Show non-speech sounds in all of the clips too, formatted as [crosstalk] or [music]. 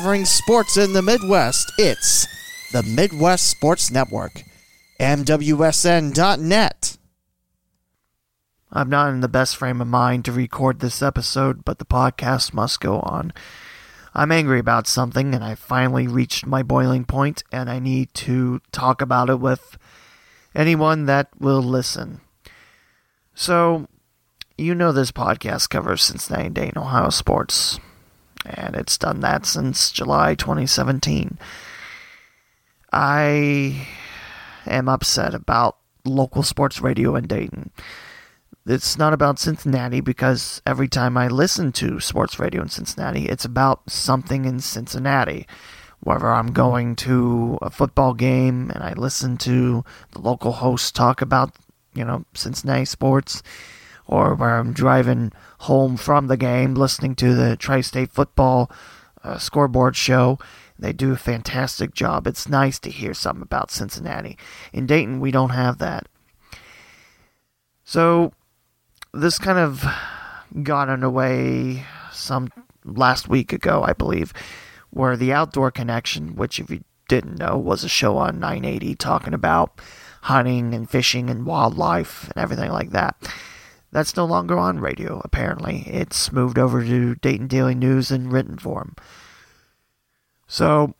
covering sports in the Midwest. It's the Midwest Sports Network. MWSN.net. I'm not in the best frame of mind to record this episode, but the podcast must go on. I'm angry about something, and I finally reached my boiling point, and I need to talk about it with anyone that will listen. So, you know this podcast covers Cincinnati Dayton, Ohio sports, and it's done that since July 2017. I am upset about local sports radio in Dayton it's not about Cincinnati because every time I listen to sports radio in Cincinnati, it's about something in Cincinnati. Whether I'm going to a football game and I listen to the local host talk about, you know, Cincinnati sports, or where I'm driving home from the game listening to the Tri State football uh, scoreboard show. They do a fantastic job. It's nice to hear something about Cincinnati. In Dayton, we don't have that. So this kind of got underway some last week ago, I believe, where the Outdoor Connection, which if you didn't know, was a show on 980 talking about hunting and fishing and wildlife and everything like that. That's no longer on radio, apparently. It's moved over to Dayton Daily News in written form. So,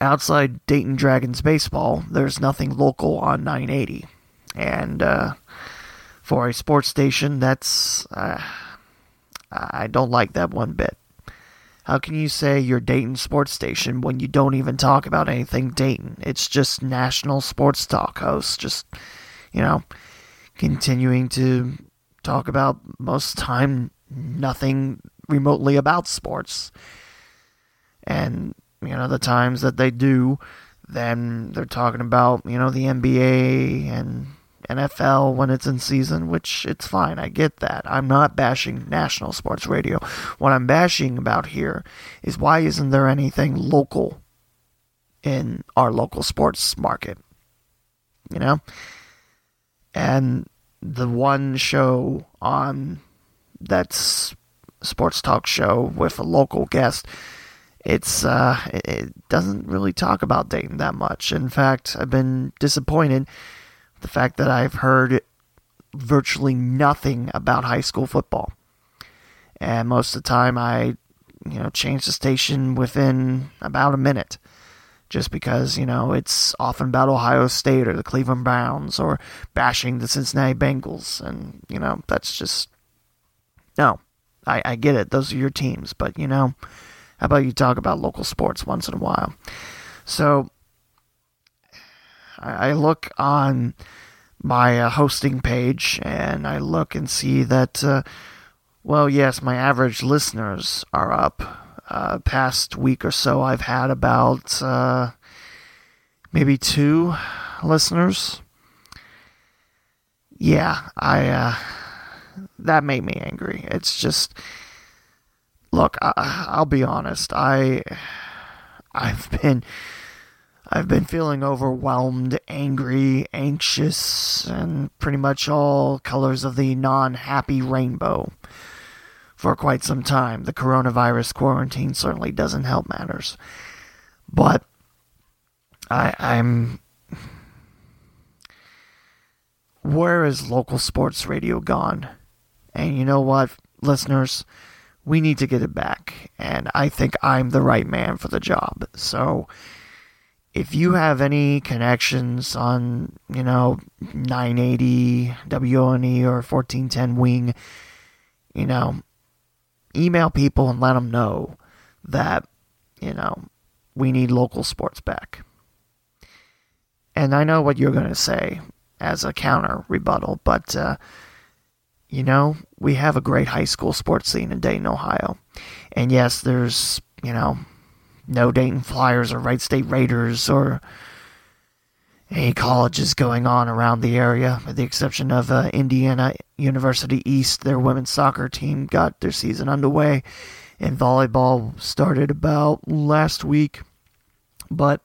outside Dayton Dragons baseball, there's nothing local on 980. And, uh, for a sports station, that's. Uh, I don't like that one bit. How can you say you're Dayton sports station when you don't even talk about anything Dayton? It's just national sports talk hosts, just, you know, continuing to talk about most time nothing remotely about sports. And, you know, the times that they do, then they're talking about, you know, the NBA and NFL when it's in season, which it's fine. I get that. I'm not bashing national sports radio. What I'm bashing about here is why isn't there anything local in our local sports market? You know? And the one show on that's sports talk show with a local guest it's uh, it doesn't really talk about Dayton that much. In fact, I've been disappointed with the fact that I've heard virtually nothing about high school football. And most of the time I, you know, change the station within about a minute. Just because, you know, it's often about Ohio State or the Cleveland Browns or bashing the Cincinnati Bengals. And, you know, that's just. No, I, I get it. Those are your teams. But, you know, how about you talk about local sports once in a while? So, I look on my uh, hosting page and I look and see that, uh, well, yes, my average listeners are up. Uh, past week or so, I've had about uh, maybe two listeners. Yeah, I uh, that made me angry. It's just, look, I, I'll be honest. I I've been I've been feeling overwhelmed, angry, anxious, and pretty much all colors of the non happy rainbow for quite some time. The coronavirus quarantine certainly doesn't help matters. But I, I'm. Where is local sports radio gone? And you know what, listeners? We need to get it back. And I think I'm the right man for the job. So if you have any connections on, you know, 980 WONE or 1410 Wing, you know, email people and let them know that, you know, we need local sports back. And I know what you're going to say as a counter rebuttal, but, uh, you know, we have a great high school sports scene in Dayton, Ohio. And yes, there's, you know, no Dayton Flyers or Wright State Raiders or any colleges going on around the area, with the exception of uh, Indiana University East. Their women's soccer team got their season underway, and volleyball started about last week. But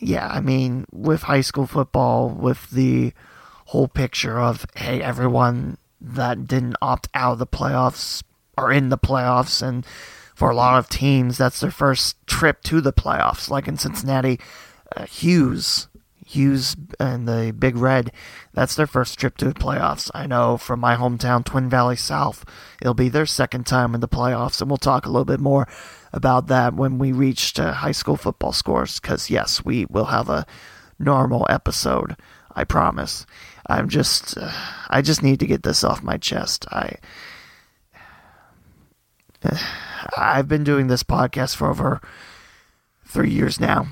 yeah, I mean, with high school football, with the whole picture of hey, everyone that didn't opt out of the playoffs are in the playoffs, and For a lot of teams, that's their first trip to the playoffs. Like in Cincinnati, uh, Hughes, Hughes and the Big Red, that's their first trip to the playoffs. I know from my hometown, Twin Valley South, it'll be their second time in the playoffs, and we'll talk a little bit more about that when we reach uh, high school football scores. Because yes, we will have a normal episode. I promise. I'm just, uh, I just need to get this off my chest. I, [sighs] I've been doing this podcast for over three years now,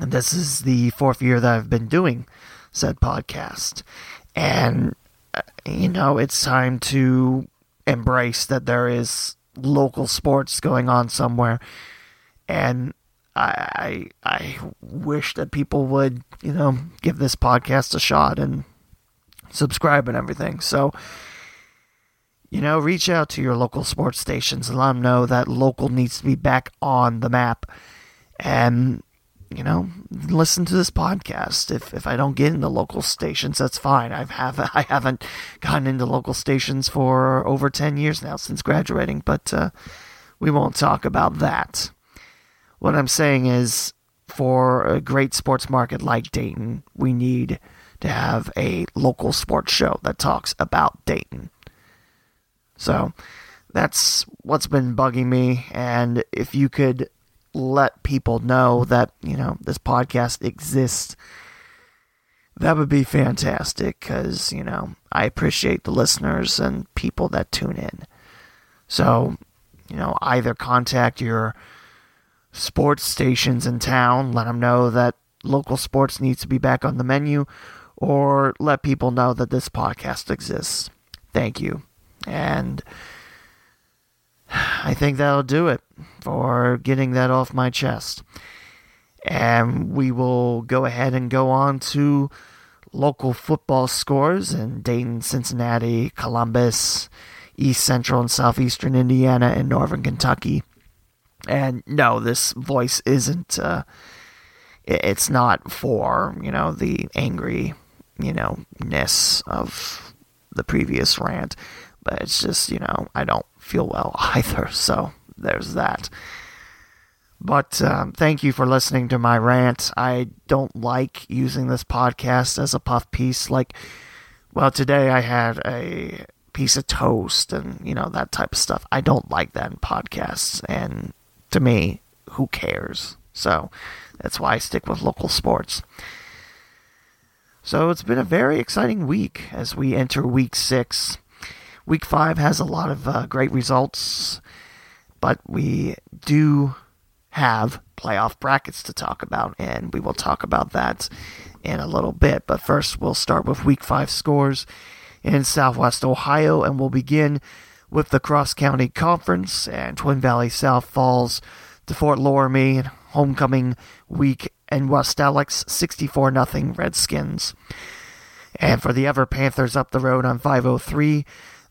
and this is the fourth year that I've been doing said podcast. And, uh, you know, it's time to embrace that there is local sports going on somewhere. And I, I, I wish that people would, you know, give this podcast a shot and subscribe and everything. So, you know, reach out to your local sports stations and let them know that local needs to be back on the map. And, you know, listen to this podcast. If if I don't get into local stations, that's fine. I've have [laughs] I haven't gotten into local stations for over ten years now since graduating, but uh, we won't talk about that. What I'm saying is, for a great sports market like Dayton, we need to have a local sports show that talks about Dayton. So that's what's been bugging me. And if you could let people know that, you know, this podcast exists, that would be fantastic because, you know, I appreciate the listeners and people that tune in. So, you know, either contact your sports stations in town, let them know that local sports needs to be back on the menu, or let people know that this podcast exists. Thank you. And I think that'll do it for getting that off my chest. And we will go ahead and go on to local football scores in Dayton, Cincinnati, Columbus, East Central and Southeastern Indiana, and Northern Kentucky. And no, this voice isn't, uh, it's not for, you know, the angry, you know, ness of the previous rant. But it's just, you know, I don't feel well either. So there's that. But um, thank you for listening to my rant. I don't like using this podcast as a puff piece. Like, well, today I had a piece of toast and, you know, that type of stuff. I don't like that in podcasts. And to me, who cares? So that's why I stick with local sports. So it's been a very exciting week as we enter week six. Week five has a lot of uh, great results, but we do have playoff brackets to talk about, and we will talk about that in a little bit. But first, we'll start with week five scores in Southwest Ohio, and we'll begin with the Cross County Conference, and Twin Valley South falls to Fort Loramie homecoming week and West Alex 64 0 Redskins. And for the Ever Panthers up the road on 503,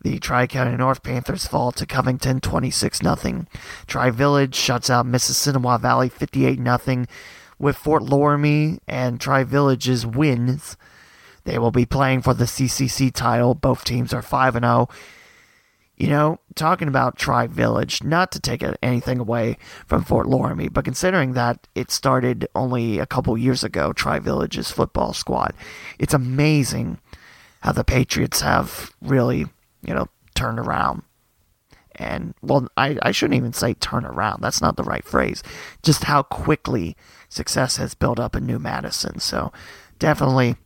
the Tri County North Panthers fall to Covington 26 0. Tri Village shuts out Mississinewa Valley 58 0. With Fort Loramie and Tri Village's wins, they will be playing for the CCC title. Both teams are 5 0. You know, talking about Tri Village, not to take anything away from Fort Loramie, but considering that it started only a couple years ago, Tri Village's football squad, it's amazing how the Patriots have really you know, turn around. And, well, I, I shouldn't even say turn around. That's not the right phrase. Just how quickly success has built up in New Madison. So, definitely,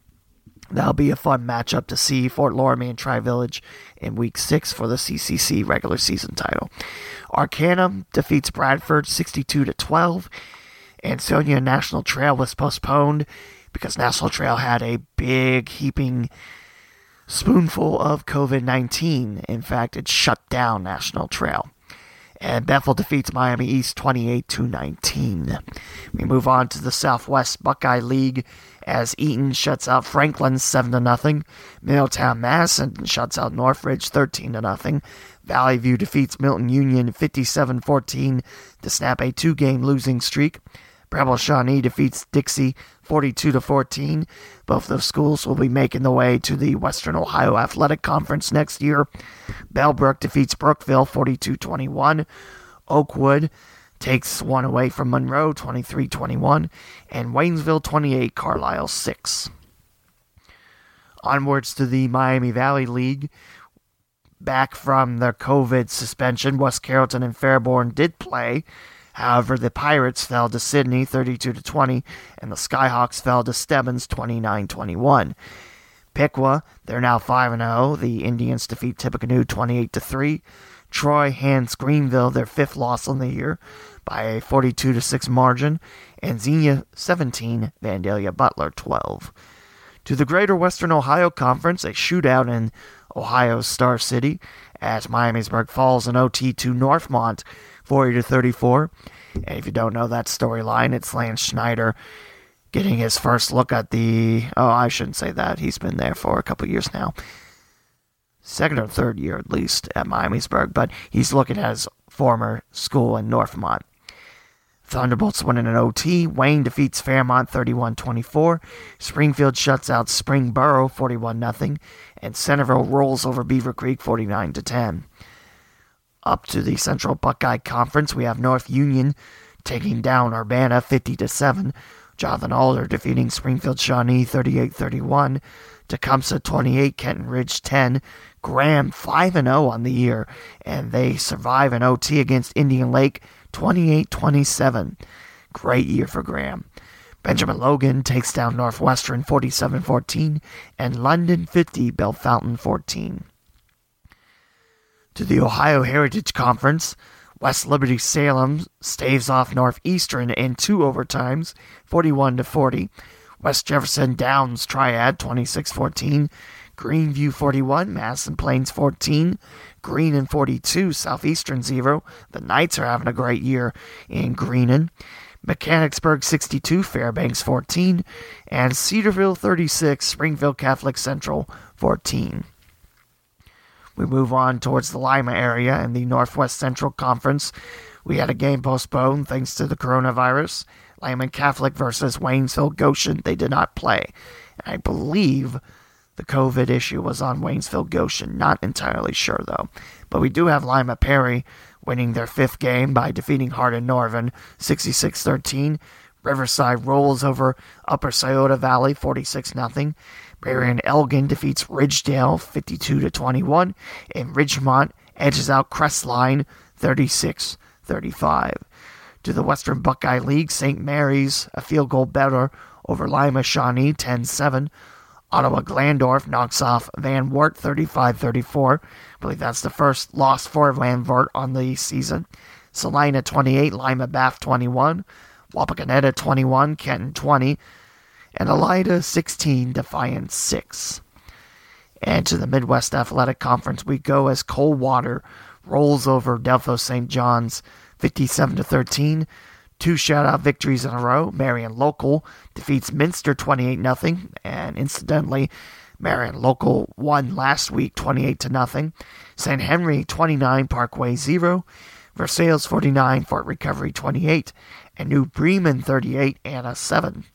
that'll be a fun matchup to see Fort Loramie and Tri Village in week six for the CCC regular season title. Arcanum defeats Bradford 62 to 12. Ansonia National Trail was postponed because National Trail had a big heaping spoonful of COVID 19. In fact, it shut down National Trail. And Bethel defeats Miami East 28 to 19. We move on to the Southwest Buckeye League as Eaton shuts out Franklin 7 to nothing. Middletown Madison shuts out Northridge 13 to nothing. Valley View defeats Milton Union 57-14 to snap a two-game losing streak. Preble Shawnee defeats Dixie 42 to 14. Both those schools will be making the way to the Western Ohio Athletic Conference next year. Bellbrook defeats Brookville 42 21. Oakwood takes one away from Monroe 23 21, and Waynesville 28, Carlisle 6. Onwards to the Miami Valley League. Back from their COVID suspension, West Carrollton and Fairborn did play. However, the Pirates fell to Sidney 32 to 20, and the Skyhawks fell to Stebbins 29 21. Piqua, they're now 5 0. The Indians defeat Tippecanoe 28 3. Troy hands Greenville their fifth loss on the year by a 42 6 margin, and Xenia 17, Vandalia Butler 12. To the Greater Western Ohio Conference, a shootout in Ohio's Star City as Miamisburg falls in OT to Northmont 40 to 34. And if you don't know that storyline, it's Lance Schneider getting his first look at the. Oh, I shouldn't say that. He's been there for a couple years now. Second or third year at least at Miamisburg, but he's looking at his former school in Northmont. Thunderbolts win in an OT. Wayne defeats Fairmont 31 24. Springfield shuts out Springboro 41 0. And Centerville rolls over Beavercreek 49 10. Up to the Central Buckeye Conference, we have North Union taking down Urbana 50 to 7. Jonathan Alder defeating Springfield Shawnee 38 31. Tecumseh 28, Kenton Ridge 10. Graham 5 0 on the year, and they survive an OT against Indian Lake 28 27. Great year for Graham. Benjamin Logan takes down Northwestern 47 14, and London 50, Bellefontaine 14. To the Ohio Heritage Conference, West Liberty Salem staves off Northeastern in two overtimes, 41 to 40. West Jefferson Downs Triad 26 14. Greenview 41, Madison Plains 14, Greenon 42, Southeastern 0. The Knights are having a great year in Greenon. Mechanicsburg 62, Fairbanks 14, and Cedarville 36, Springfield Catholic Central 14. We move on towards the Lima area in the Northwest Central Conference. We had a game postponed thanks to the coronavirus. Lyman Catholic versus Waynesville Goshen. They did not play. I believe the COVID issue was on Waynesville Goshen. Not entirely sure, though. But we do have Lima Perry winning their fifth game by defeating Hardin Norvin 66 13. Riverside rolls over Upper Scioto Valley 46 0. Marion Elgin defeats Ridgedale 52 21. And Ridgemont edges out Crestline 36 35. To the Western Buckeye League, St. Mary's a field goal better over Lima Shawnee 10 7. Ottawa Glandorf knocks off Van Wert 35 34. I believe that's the first loss for Van Wert on the season. Celina 28, Lima Bath 21, Wapakoneta 21, Kenton 20, and Elida 16, Defiance 6. And to the Midwest Athletic Conference we go as Coldwater rolls over Delphos St. John's 57 to 13. Two shutout victories in a row. Marion Local defeats Minster 28 0. And incidentally, Marion Local won last week 28 to nothing. St. Henry 29, Parkway 0. Versailles 49, Fort Recovery 28. And New Bremen 38, Anna 7.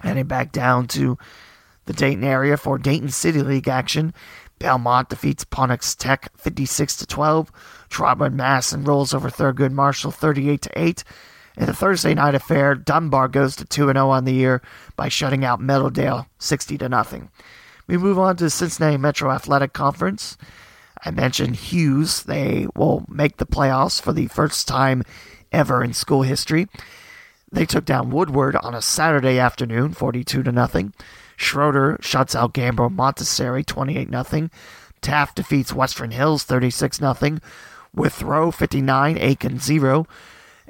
Heading back down to the Dayton area for Dayton City League action. Belmont defeats Ponitz Tech 56 to 12. Trotwood Masson rolls over Thurgood Marshall 38 to 8. In the Thursday night affair, Dunbar goes to 2 0 on the year by shutting out Meadowdale 60 to nothing. We move on to the Cincinnati Metro Athletic Conference. I mentioned Hughes. They will make the playoffs for the first time ever in school history. They took down Woodward on a Saturday afternoon, 42 to nothing. Schroeder shuts out Gamble Montessori, 28 nothing. Taft defeats Western Hills, 36 0. Withrow, 59, Aiken 0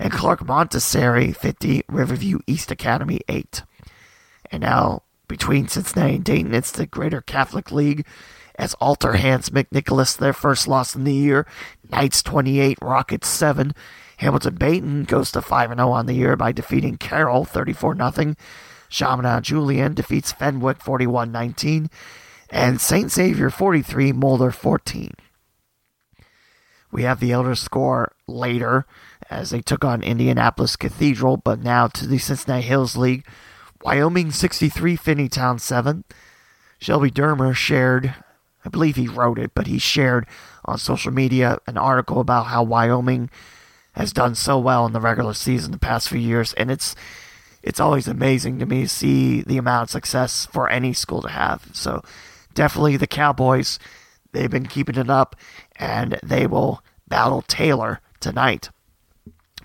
and Clark Montessori 50, Riverview East Academy 8. And now, between Cincinnati and Dayton, it's the Greater Catholic League as Alter hands McNicholas their first loss in the year. Knights 28, Rockets 7. Hamilton Badin goes to 5 0 on the year by defeating Carroll 34 0. Chaminade Julian defeats Fenwick 41 19. And St. Xavier 43, Moeller 14. We have the elder score later as they took on Indianapolis Cathedral, but now to the Cincinnati Hills League. Wyoming 63, Finneytown 7. Shelby Dermer shared, I believe he wrote it, but he shared on social media an article about how Wyoming has done so well in the regular season the past few years, and it's it's always amazing to me to see the amount of success for any school to have. So definitely the Cowboys, they've been keeping it up, and they will battle Taylor tonight.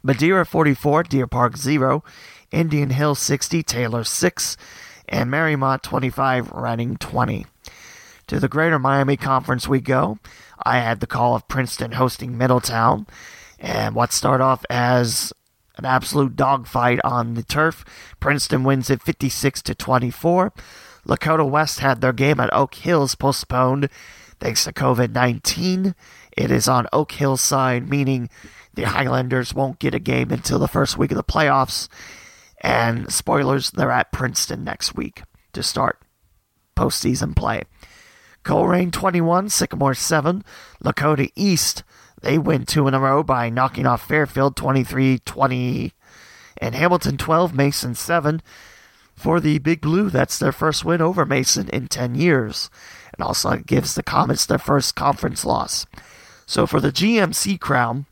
Madeira 44, Deer Park 0, Indian Hill 60, Taylor 6, and Mariemont 25, Reading 20. To the Greater Miami Conference we go. I had the call of Princeton hosting Middletown, and what started off as an absolute dogfight on the turf. Princeton wins it 56 to 24. Lakota West had their game at Oak Hills postponed thanks to COVID 19. It is on Oak Hills side, meaning the Highlanders won't get a game until the first week of the playoffs. And spoilers, they're at Princeton next week to start postseason play. Colerain 21, Sycamore 7, Lakota East they win two in a row by knocking off Fairfield 23 20 and Hamilton 12, Mason 7. For the Big Blue, that's their first win over Mason in 10 years. And also gives the Comets their first conference loss. So for the GMC crown,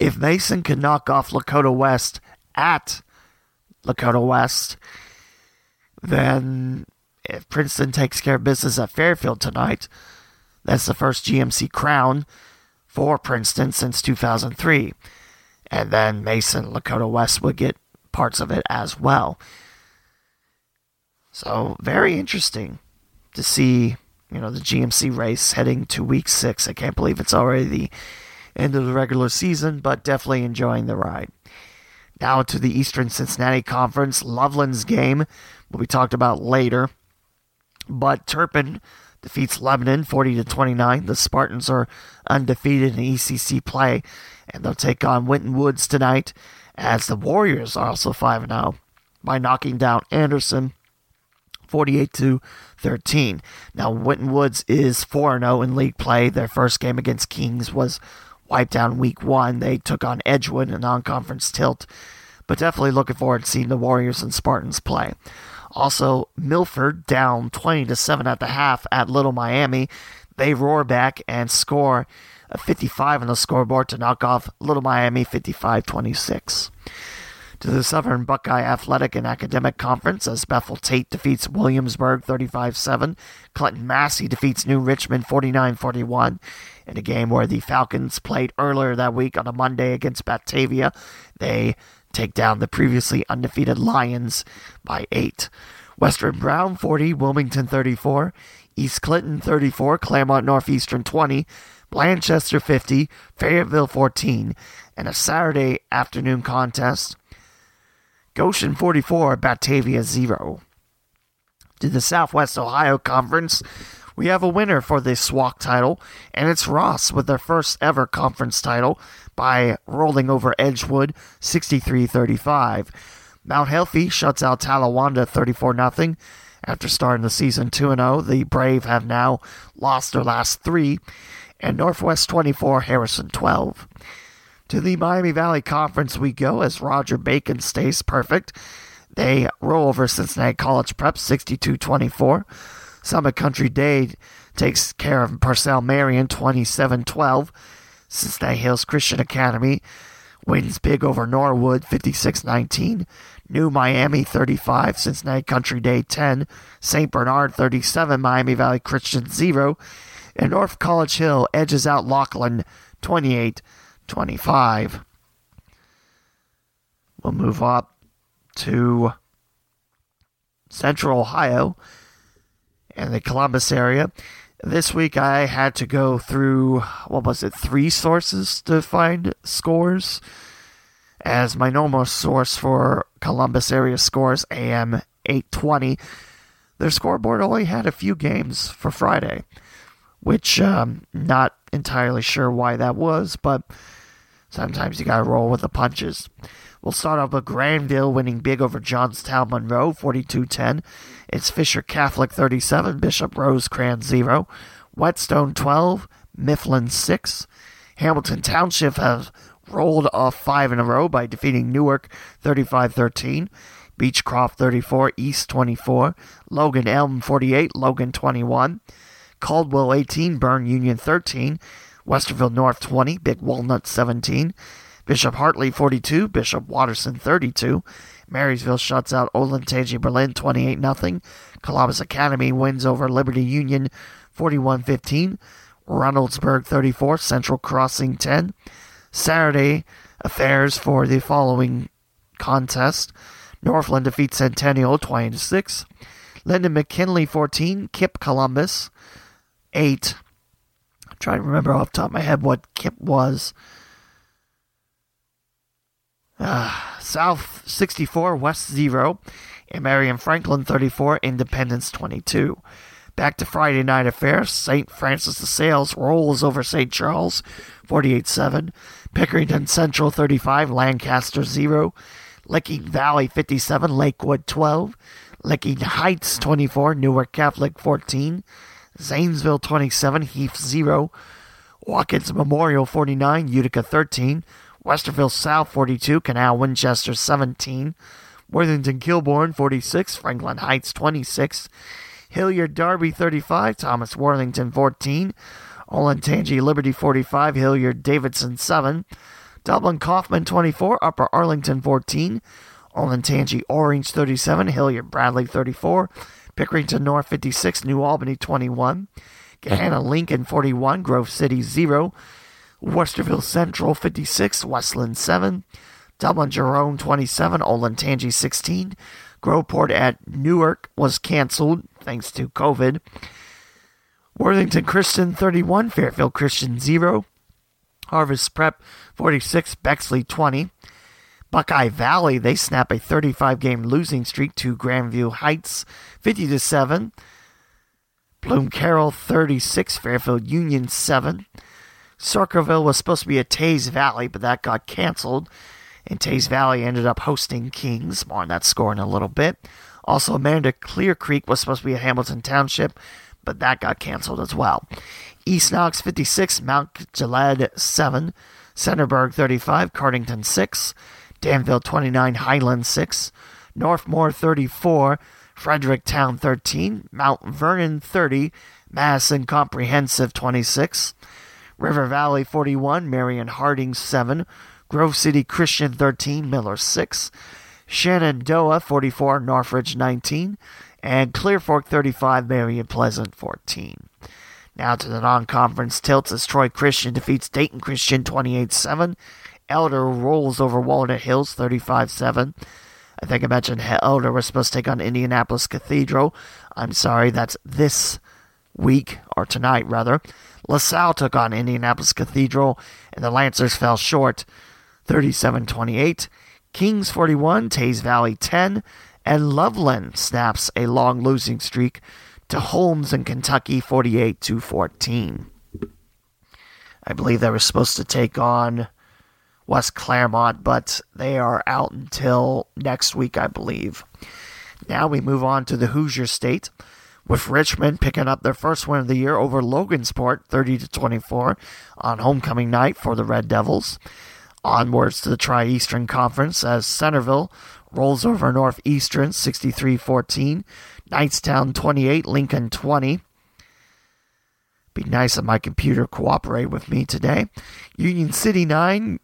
if Mason can knock off Lakota West at Lakota West, then if Princeton takes care of business at Fairfield tonight, that's the first GMC crown for Princeton since 2003. And then Mason, Lakota West would get parts of it as well. So, very interesting to see, you know, the GMC race heading to week six. I can't believe it's already the end of the regular season, but definitely enjoying the ride. Now to the Eastern Cincinnati Conference. Loveland's game will be talked about later. But Turpin defeats Lebanon 40 to 29. The Spartans are undefeated in ECC play, and they'll take on Winton Woods tonight. As the Warriors are also 5 0 by knocking down Anderson 48 to 13. Now Winton Woods is 4 0 in league play. Their first game against Kings was wiped out week one. They took on Edgewood in a non conference tilt. But definitely looking forward to seeing the Warriors and Spartans play. Also, Milford down 20 to 7 at the half at Little Miami. They roar back and score a 55 on the scoreboard to knock off Little Miami 55 26. To the Southern Buckeye Athletic and Academic Conference as Bethel Tate defeats Williamsburg 35 7. Clinton Massie defeats New Richmond 49 41 in a game where the Falcons played earlier that week on a Monday against Batavia. They take down the previously undefeated Lions by 8. Western Brown 40, Wilmington 34, East Clinton 34, Clermont Northeastern 20, Blanchester 50, Fayetteville 14, and a Saturday afternoon contest. Goshen 44, Batavia 0. To the Southwest Ohio Conference, we have a winner for the SWAC title, and it's Ross with their first ever conference title by rolling over Edgewood 63 35. Mount Healthy shuts out Talawanda 34 0. After starting the season 2 0, the Brave have now lost their last three, and Northwest 24, Harrison 12. To the Miami Valley Conference we go as Roger Bacon stays perfect. They roll over Cincinnati College Prep 62 24. Summit Country Day takes care of Purcell Marian 27 12. Cincinnati Hills Christian Academy wins big over Norwood 56 19. New Miami 35, Cincinnati Country Day 10, St. Bernard 37, Miami Valley Christian 0, and North College Hill edges out Laughlin 28 25. We'll move up to Central Ohio and the Columbus area. This week I had to go through, what was it, three sources to find scores. As my normal source for Columbus area scores, AM 820, their scoreboard only had a few games for Friday, which um, not entirely sure why that was, but sometimes you gotta roll with the punches. We'll start off with Granville winning big over Johnstown Monroe, 42 10. It's Fisher Catholic 37, Bishop Rosecrans 0, Whetstone 12, Mifflin 6. Hamilton Township has rolled off five in a row by defeating Newark 35 13. Beechcroft 34, East 24, Logan Elm 48, Logan 21, Caldwell 18, Berne Union 13, Westerville North 20, Big Walnut 17. Bishop Hartley 42, Bishop Watterson 32. Marysville shuts out Olentangy Berlin 28 0. Columbus Academy wins over Liberty Union 41 15. Reynoldsburg 34, Central Crossing 10. Saturday affairs for the following contest. Northland defeats Centennial 20 6. Linden McKinley 14, KIPP Columbus 8. I'm trying to remember off top of my head what KIPP was. Uh, South 64, West 0, and Marion Franklin 34, Independence 22. Back to Friday night affair, St. Francis de Sales rolls over St. Charles 48 7. Pickerington Central 35, Lancaster 0. Licking Valley 57, Lakewood 12. Licking Heights 24, Newark Catholic 14. Zanesville 27, Heath 0. Watkins Memorial 49, Utica 13. Westerville South 42, Canal Winchester 17. Worthington Kilbourne 46, Franklin Heights 26. Hilliard Darby 35, Thomas Worthington 14. Olentangy Liberty 45, Hilliard Davidson 7. Dublin Coffman 24, Upper Arlington 14. Olentangy Orange 37, Hilliard Bradley 34. Pickerington North 56, New Albany 21. Gahanna Lincoln 41, Grove City 0. Westerville Central 56, Westland 7. Dublin Jerome 27, Olentangy 16. Groveport at Newark was canceled thanks to COVID. Worthington Christian 31, Fairfield Christian 0. Harvest Prep 46, Bexley 20. Buckeye Valley, they snap a 35 game losing streak to Grandview Heights 50 to 7. Bloom Carroll 36, Fairfield Union 7. Circleville was supposed to be at Teays Valley, but that got canceled. And Teays Valley ended up hosting Kings. More on that score in a little bit. Also, Amanda Clear Creek was supposed to be at Hamilton Township, but that got canceled as well. East Knox 56, Mount Gilead 7, Centerburg 35, Cardington 6, Danville 29, Highland 6, Northmor 34, Fredericktown 13, Mount Vernon 30, Madison Comprehensive 26, River Valley 41, Marion Harding 7, Grove City Christian 13, Miller 6, Shenandoah 44, Northridge 19, and Clear Fork 35, Marion Pleasant 14. Now to the non conference tilts as Troy Christian defeats Dayton Christian 28 7. Elder rolls over Walnut Hills 35 7. I think I mentioned Elder was supposed to take on Indianapolis Cathedral. I'm sorry, that's this week, or tonight rather. LaSalle took on Indianapolis Cathedral, and the Lancers fell short 37 28. Kings 41, Teays Valley 10, and Loveland snaps a long losing streak to Holmes in Kentucky 48 to 14. I believe they were supposed to take on West Clermont, but they are out until next week, I believe. Now we move on to the Hoosier State, with Richmond picking up their first win of the year over Logansport, 30 to 24, on homecoming night for the Red Devils. Onwards to the Tri Eastern Conference as Centerville rolls over Northeastern 63 14, Knightstown 28, Lincoln 20. Be nice if my computer cooperate with me today. Union City 9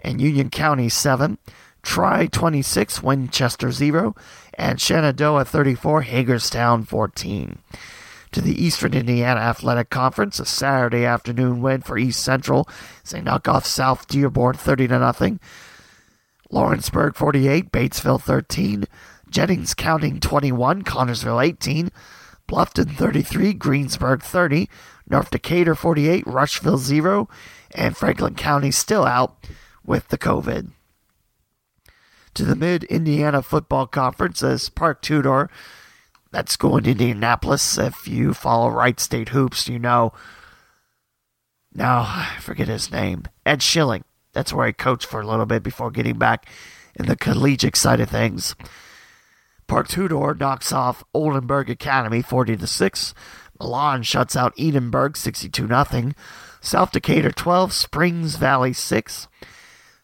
and Union County 7. Tri 26, Winchester 0. And Shenandoah 34, Hagerstown 14 to the Eastern Indiana Athletic Conference. A Saturday afternoon win for East Central as they knock off South Dearborn 30 to nothing. Lawrenceburg 48, Batesville 13, Jennings County 21, Connersville 18, Bluffton 33, Greensburg 30, North Decatur 48, Rushville 0, and Franklin County still out with the COVID. To the Mid Indiana Football Conference as Park Tudor that's going to Indianapolis. If you follow Wright State Hoops, you know. Now, I forget his name. Ed Schilling. That's where I coached for a little bit before getting back in the collegiate side of things. Park Tudor knocks off Oldenburg Academy 40 to 6. Milan shuts out Edinburgh 62 0. South Decatur 12, Springs Valley 6.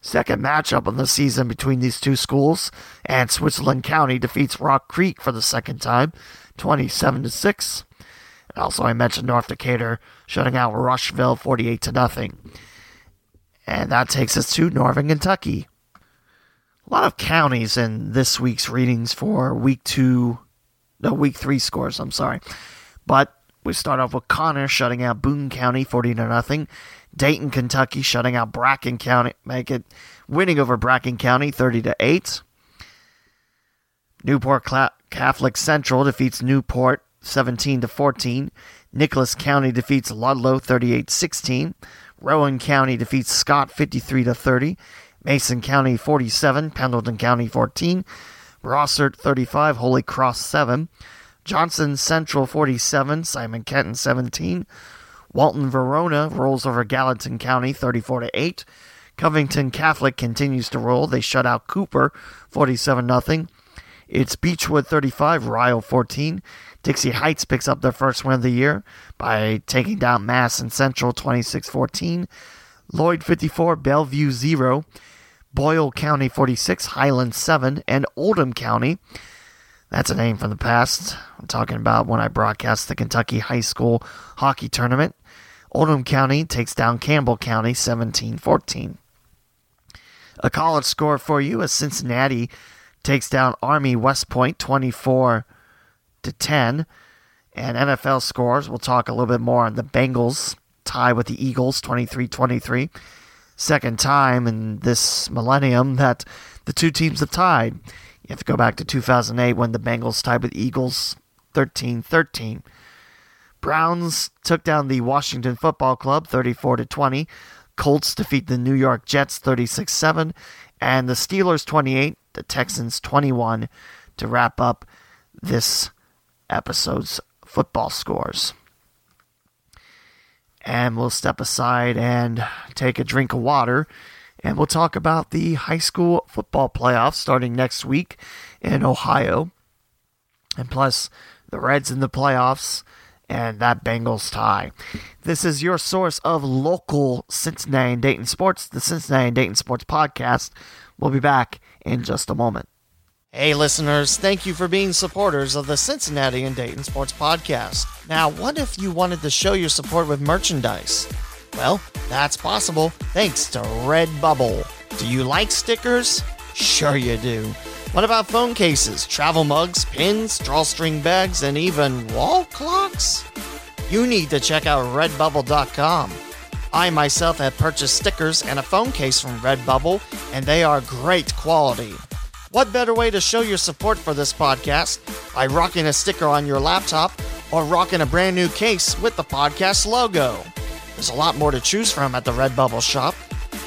Second matchup of the season between these two schools, and Switzerland County defeats Rock Creek for the second time, 27 to 6. Also, I mentioned North Decatur shutting out Rushville 48 to nothing. And that takes us to Northern Kentucky. A lot of counties in this week's readings for week two, no, week three scores, I'm sorry. But we start off with Conner shutting out Boone County 40 to nothing. Dayton, Kentucky shutting out Bracken County, make it winning over Bracken County 30 to 8. Newport Catholic Central defeats Newport 17 to 14. Nicholas County defeats Ludlow 38-16. Rowan County defeats Scott 53 to 30. Mason County 47, Pendleton County 14. Rossert 35, Holy Cross 7. Johnson Central 47, Simon Kenton 17. Walton Verona rolls over Gallatin County 34 to 8. Covington Catholic continues to roll. They shut out Cooper 47 0. It's Beechwood 35, Ryle 14. Dixie Heights picks up their first win of the year by taking down Madison Central 26 14. Lloyd 54, Bellevue 0. Boyle County 46, Highland 7, and Oldham County. That's a name from the past. I'm talking about when I broadcast the Kentucky High School Hockey Tournament. Oldham County takes down Campbell County 17 14. A college score for you as Cincinnati takes down Army West Point 24 to 10. And NFL scores, we'll talk a little bit more on the Bengals tie with the Eagles 23 23. Second time in this millennium that the two teams have tied. You have to go back to 2008 when the Bengals tied with Eagles 13 13. Browns took down the Washington Football Club 34 to 20. Colts defeat the New York Jets 36 7. And the Steelers 28, the Texans 21 to wrap up this episode's football scores. And we'll step aside and take a drink of water. And we'll talk about the high school football playoffs starting next week in Ohio. And plus, the Reds in the playoffs and that Bengals tie. This is your source of local Cincinnati and Dayton sports, the Cincinnati and Dayton Sports Podcast. We'll be back in just a moment. Hey, listeners, thank you for being supporters of the Cincinnati and Dayton Sports Podcast. Now, what if you wanted to show your support with merchandise? Well, that's possible thanks to Redbubble. Do you like stickers? Sure, you do. What about phone cases, travel mugs, pins, drawstring bags, and even wall clocks? You need to check out redbubble.com. I myself have purchased stickers and a phone case from Redbubble, and they are great quality. What better way to show your support for this podcast by rocking a sticker on your laptop or rocking a brand new case with the podcast logo? There's a lot more to choose from at the Redbubble shop,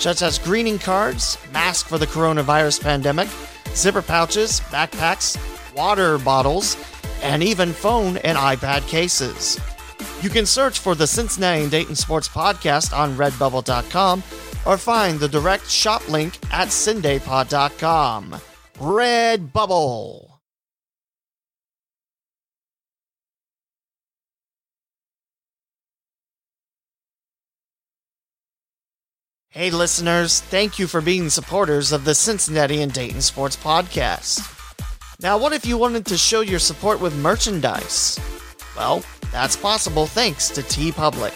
such as greeting cards, mask for the coronavirus pandemic, zipper pouches, backpacks, water bottles, and even phone and iPad cases. You can search for the Cincinnati and Dayton Sports Podcast on redbubble.com or find the direct shop link at cindaypod.com. Redbubble. Hey, listeners, thank you for being supporters of the Cincinnati and Dayton Sports Podcast. Now, what if you wanted to show your support with merchandise? Well, that's possible thanks to T TeePublic.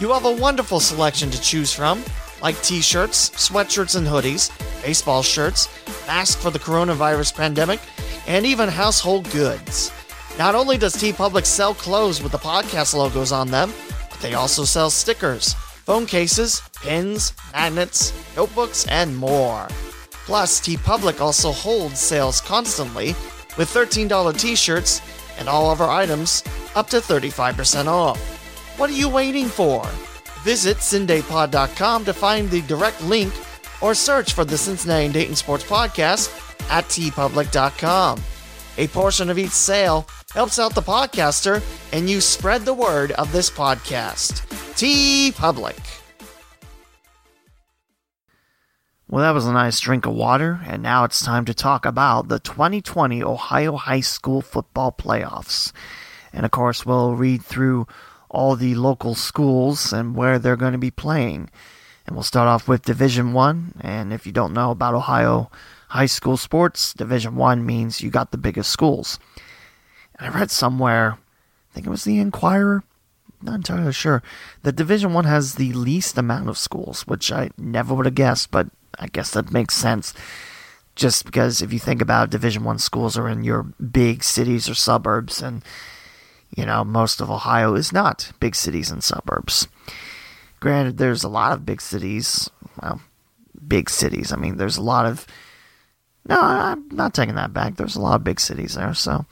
You have a wonderful selection to choose from like t shirts, sweatshirts and hoodies, baseball shirts, masks for the coronavirus pandemic, and even household goods. Not only does T TeePublic sell clothes with the podcast logos on them, but they also sell stickers, phone cases, pins, magnets, notebooks, and more. Plus, TeePublic also holds sales constantly with $13 t shirts and all of our items up to 35% off. What are you waiting for? Visit CindayPod.com to find the direct link or search for the Cincinnati and Dayton Sports Podcast at teepublic.com. A portion of each sale helps out the podcaster and you spread the word of this podcast. TeePublic. Well, that was a nice drink of water, and now it's time to talk about the 2020 Ohio High School Football Playoffs. And of course, we'll read through all the local schools and where they're going to be playing. And we'll start off with Division 1, and if you don't know about Ohio high school sports, Division 1 means you got the biggest schools. And I read somewhere I think it was the Inquirer. Not entirely sure. The Division One has the least amount of schools, which I never would have guessed, but I guess that makes sense. Just because if you think about it, Division One schools are in your big cities or suburbs, and you know most of Ohio is not big cities and suburbs. Granted, there's a lot of big cities. Well, big cities. I mean, there's a lot of. No, I'm not taking that back. There's a lot of big cities there, so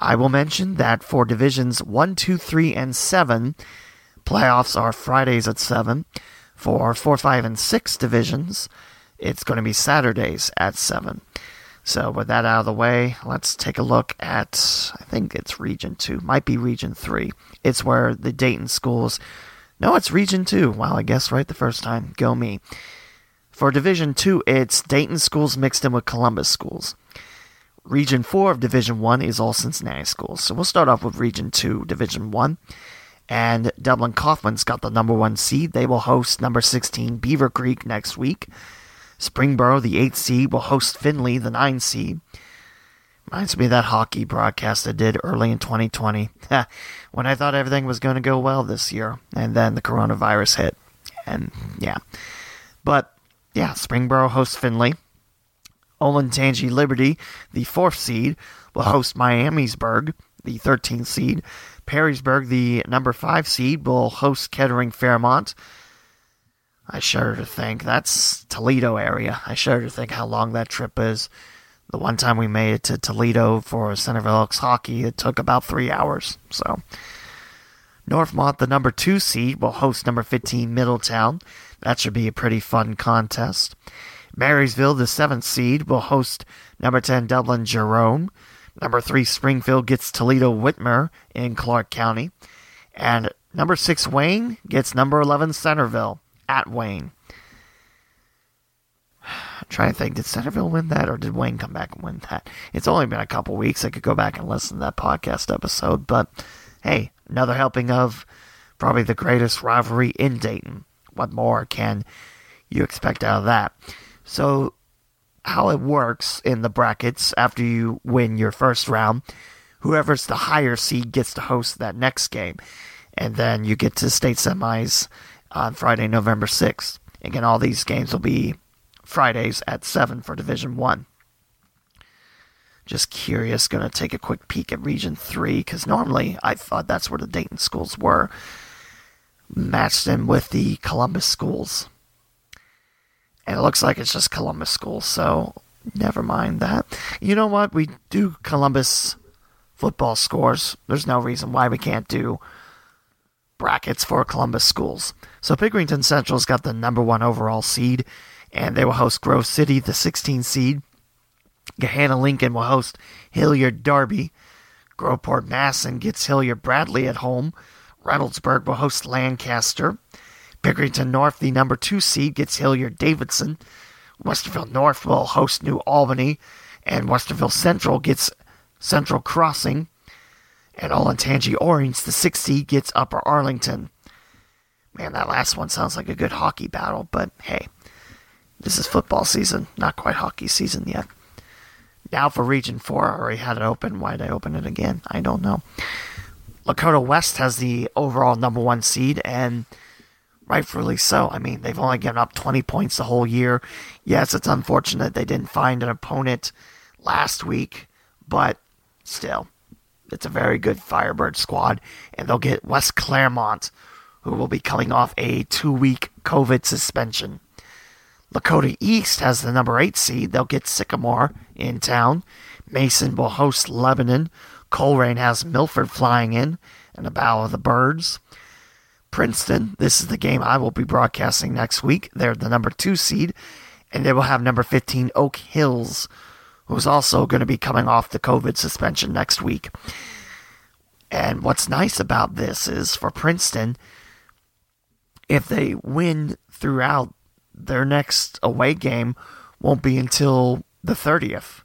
I will mention that for divisions 1, 2, 3, and 7, playoffs are Fridays at 7. For 4, 5, and 6 divisions, it's going to be Saturdays at 7. So, with that out of the way, let's take a look at, I think it's Region 2, might be Region 3. It's where the Dayton schools. No, it's Region 2. Wow, I guess right the first time. Go me. For Division 2, it's Dayton schools mixed in with Columbus schools. Region 4 of Division 1 is all Cincinnati schools. So we'll start off with Region 2, Division 1. And Dublin Coffman's got the number 1 seed. They will host number 16 Beavercreek next week. Springboro, the 8th seed, will host Findlay, the 9th seed. Reminds me of that hockey broadcast I did early in 2020 [laughs] when I thought everything was going to go well this year. And then the coronavirus hit. And yeah. But yeah, Springboro hosts Findlay. Olentangy Liberty, the fourth seed, will host Miamisburg, the 13th seed. Perrysburg, the number five seed, will host Kettering Fairmont. I shudder to think that's Toledo area. I shudder to think how long that trip is. The one time we made it to Toledo for Centerville Elks hockey, it took about three hours. So, Northmont, the number two seed, will host number 15 Middletown. That should be a pretty fun contest. Marysville, the seventh seed, will host number 10 Dublin Jerome. Number 3 Springfield gets Toledo Whitmer in Clark County. And number 6 Wayne gets number 11 Centerville at Wayne. [sighs] I'm trying to think, did Centerville win that or did Wayne come back and win that? It's only been a couple weeks. I could go back and listen to that podcast episode. But hey, another helping of probably the greatest rivalry in Dayton. What more can you expect out of that? So, how it works in the brackets after you win your first round, whoever's the higher seed gets to host that next game. And then you get to state semis on Friday, November 6th. Again, all these games will be Fridays at 7 for Division 1. Just curious, gonna take a quick peek at Region 3, because normally I thought that's where the Dayton schools were. Matched in with the Columbus schools. And it looks like it's just Columbus School, so never mind that. You know what? We do Columbus football scores. There's no reason why we can't do brackets for Columbus schools. So Pickerington Central's got the number one overall seed, and they will host Grove City, the 16th seed. Gahanna Lincoln will host Hilliard Darby. Groveport Madison gets Hilliard Bradley at home. Reynoldsburg will host Lancaster. Pickerington North, the number two seed, gets Hilliard Davidson. Westerville North will host New Albany, and Westerville Central gets Central Crossing. And Olentangy Orange, the sixth seed, gets Upper Arlington. Man, that last one sounds like a good hockey battle, but hey, this is football season, not quite hockey season yet. Now for Region 4, I already had it open. Why'd I open it again? I don't know. Lakota West has the overall number one seed, and rightfully so. I mean, they've only given up 20 points the whole year. Yes, it's unfortunate they didn't find an opponent last week, but still, it's a very good Firebird squad, and they'll get West Clermont, who will be coming off a two week COVID suspension. Lakota East has the number eight seed. They'll get Sycamore in town. Mason will host Lebanon. Colerain has Milford flying in, and a Battle of the Birds. Princeton. This is the game I will be broadcasting next week. They're the number two seed, and they will have number 15 Oak Hills, who's also going to be coming off the COVID suspension next week. And what's nice about this is for Princeton, if they win throughout their next away game, won't be until the 30th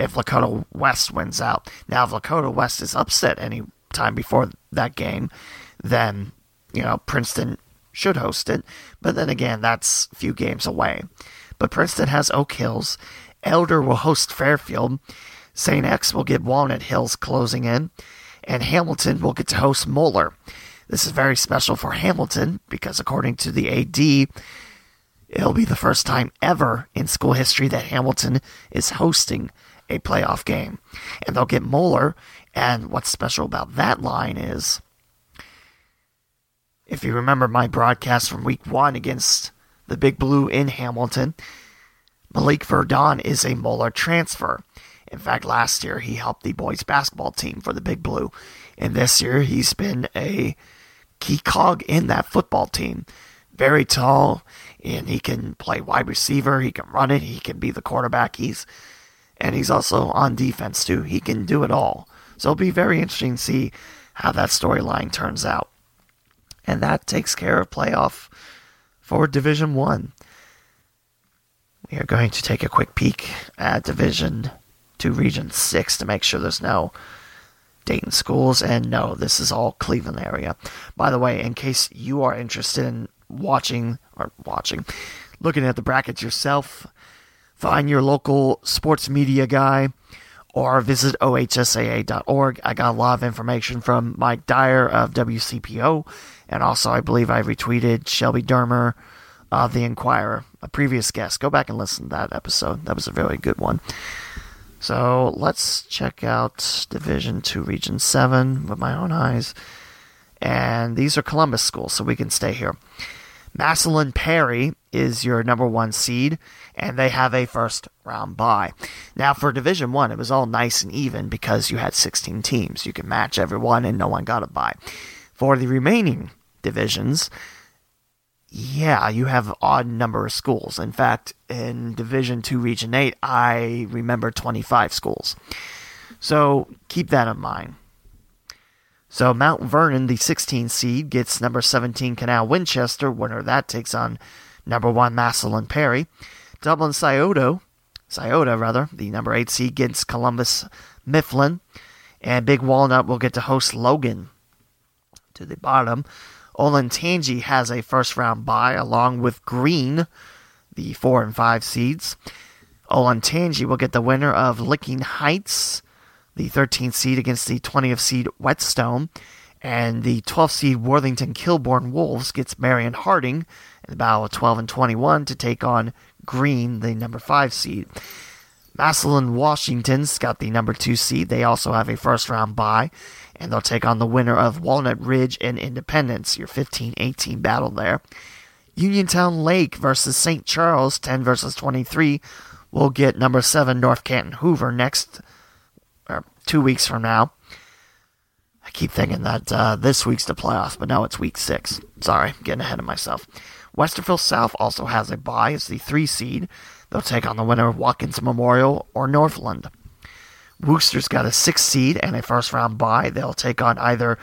if Lakota West wins out. Now, if Lakota West is upset any time before that game, then you know, Princeton should host it. But then again, that's a few games away. But Princeton has Oak Hills. Elder will host Fairfield. St. X will get Walnut Hills closing in. and Hamilton will get to host Moeller. This is very special for Hamilton because, according to the AD, it'll be the first time ever in school history that Hamilton is hosting a playoff game. And they'll get Moeller. And what's special about that line is if you remember my broadcast from week one against the Big Blue in Hamilton, Malik Verdon is a Moeller transfer. In fact, last year he helped the boys basketball team for the Big Blue. And this year he's been a key cog in that football team. Very tall, and he can play wide receiver. He can run it. He can be the quarterback. He's and he's also on defense too. He can do it all. So it'll be very interesting to see how that storyline turns out. And that takes care of playoff for Division One. We are going to take a quick peek at Division Two, Region Six to make sure there's no Dayton schools. And no, this is all Cleveland area. By the way, in case you are interested in watching or watching, looking at the brackets yourself, find your local sports media guy or visit ohsaa.org. I got a lot of information from Mike Dyer of WCPO, and also I believe I retweeted Shelby Dermer of The Enquirer, a previous guest. Go back and listen to that episode. That was a very good one. So let's check out Division 2, Region 7 with my own eyes. And these are Columbus schools, so we can stay here. Massillon Perry is your number one seed, and they have a first round bye. Now, for Division One, it was all nice and even because you had 16 teams. You could match everyone, and no one got a bye. For the remaining divisions, yeah, you have odd number of schools. In fact, in Division 2 Region 8, I remember 25 schools. So keep that in mind. So Mount Vernon, the 16 seed, gets number 17 Canal Winchester. Winner that takes on number 1 Massillon Perry. Dublin Scioto, Scioto rather, the number 8 seed gets Columbus Mifflin. And Big Walnut will get to host Logan to the bottom. Olentangy has a first round bye along with Green, the four and five seeds. Olentangy will get the winner of Licking Heights, the 13th seed, against the 20th seed Whetstone. And the 12th seed Worthington Kilbourne Wolves gets Marion Harding in the battle of 12 and 21 to take on Green, the number 5 seed. Massillon Washington's got the number 2 seed. They also have a first round bye and they'll take on the winner of Walnut Ridge and Independence, your 15 18 battle there. Uniontown Lake versus St. Charles, 10 versus 23. We'll get number 7 North Canton Hoover next, or two weeks from now. I keep thinking that uh, this week's the playoffs, but now it's week 6. Sorry, getting ahead of myself. Westerville South also has a bye as the 3 seed. They'll take on the winner of Watkins Memorial or Northland. Wooster's got a six seed and a first round bye. They'll take on either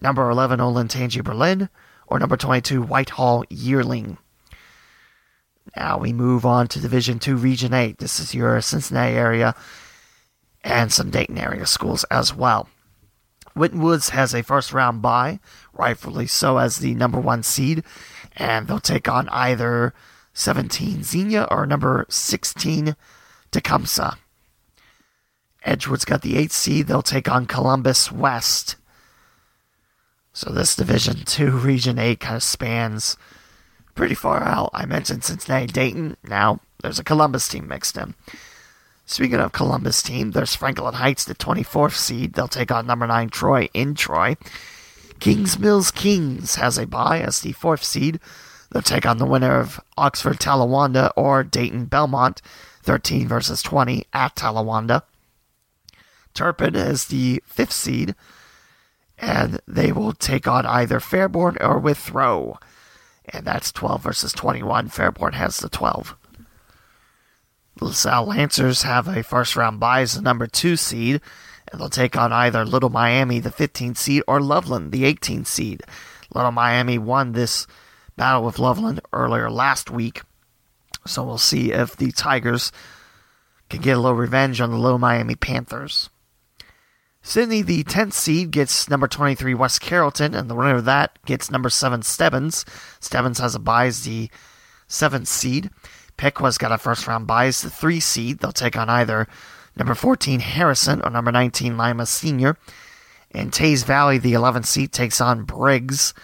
number 11 Olentangy Berlin or number 22 Whitehall Yearling. Now we move on to Division 2 Region 8. This is your Cincinnati area and some Dayton area schools as well. Winton Woods has a first round bye, rightfully so as the number one seed, and they'll take on either 17 Xenia or number 16 Tecumseh. Edgewood's got the 8th seed. They'll take on Columbus West. So this Division 2, [laughs] Region 8 kind of spans pretty far out. I mentioned Cincinnati Dayton. Now there's a Columbus team mixed in. Speaking of Columbus team, there's Franklin Heights, the 24th seed. They'll take on number 9 Troy in Troy. Kings Mills Kings has a bye as the 4th seed. They'll take on the winner of Oxford Talawanda or Dayton Belmont, 13 versus 20 at Talawanda. Turpin as the fifth seed, and they will take on either Fairborn or Withrow. And that's 12 versus 21. Fairborn has the 12. LaSalle Lancers have a first round bye as the number two seed, and they'll take on either Little Miami, the 15th seed, or Loveland, the 18th seed. Little Miami won this battle with Loveland earlier last week, so we'll see if the Tigers can get a little revenge on the Little Miami Panthers. Sidney, the 10th seed, gets number 23 West Carrollton, and the winner of that gets number 7 Stebbins. Stebbins has a bye as the 7th seed. Piqua got a first round bye as the 3 seed. They'll take on either number 14 Harrison or number 19 Lima Senior. In Teays Valley, the 11th seed takes on Briggs,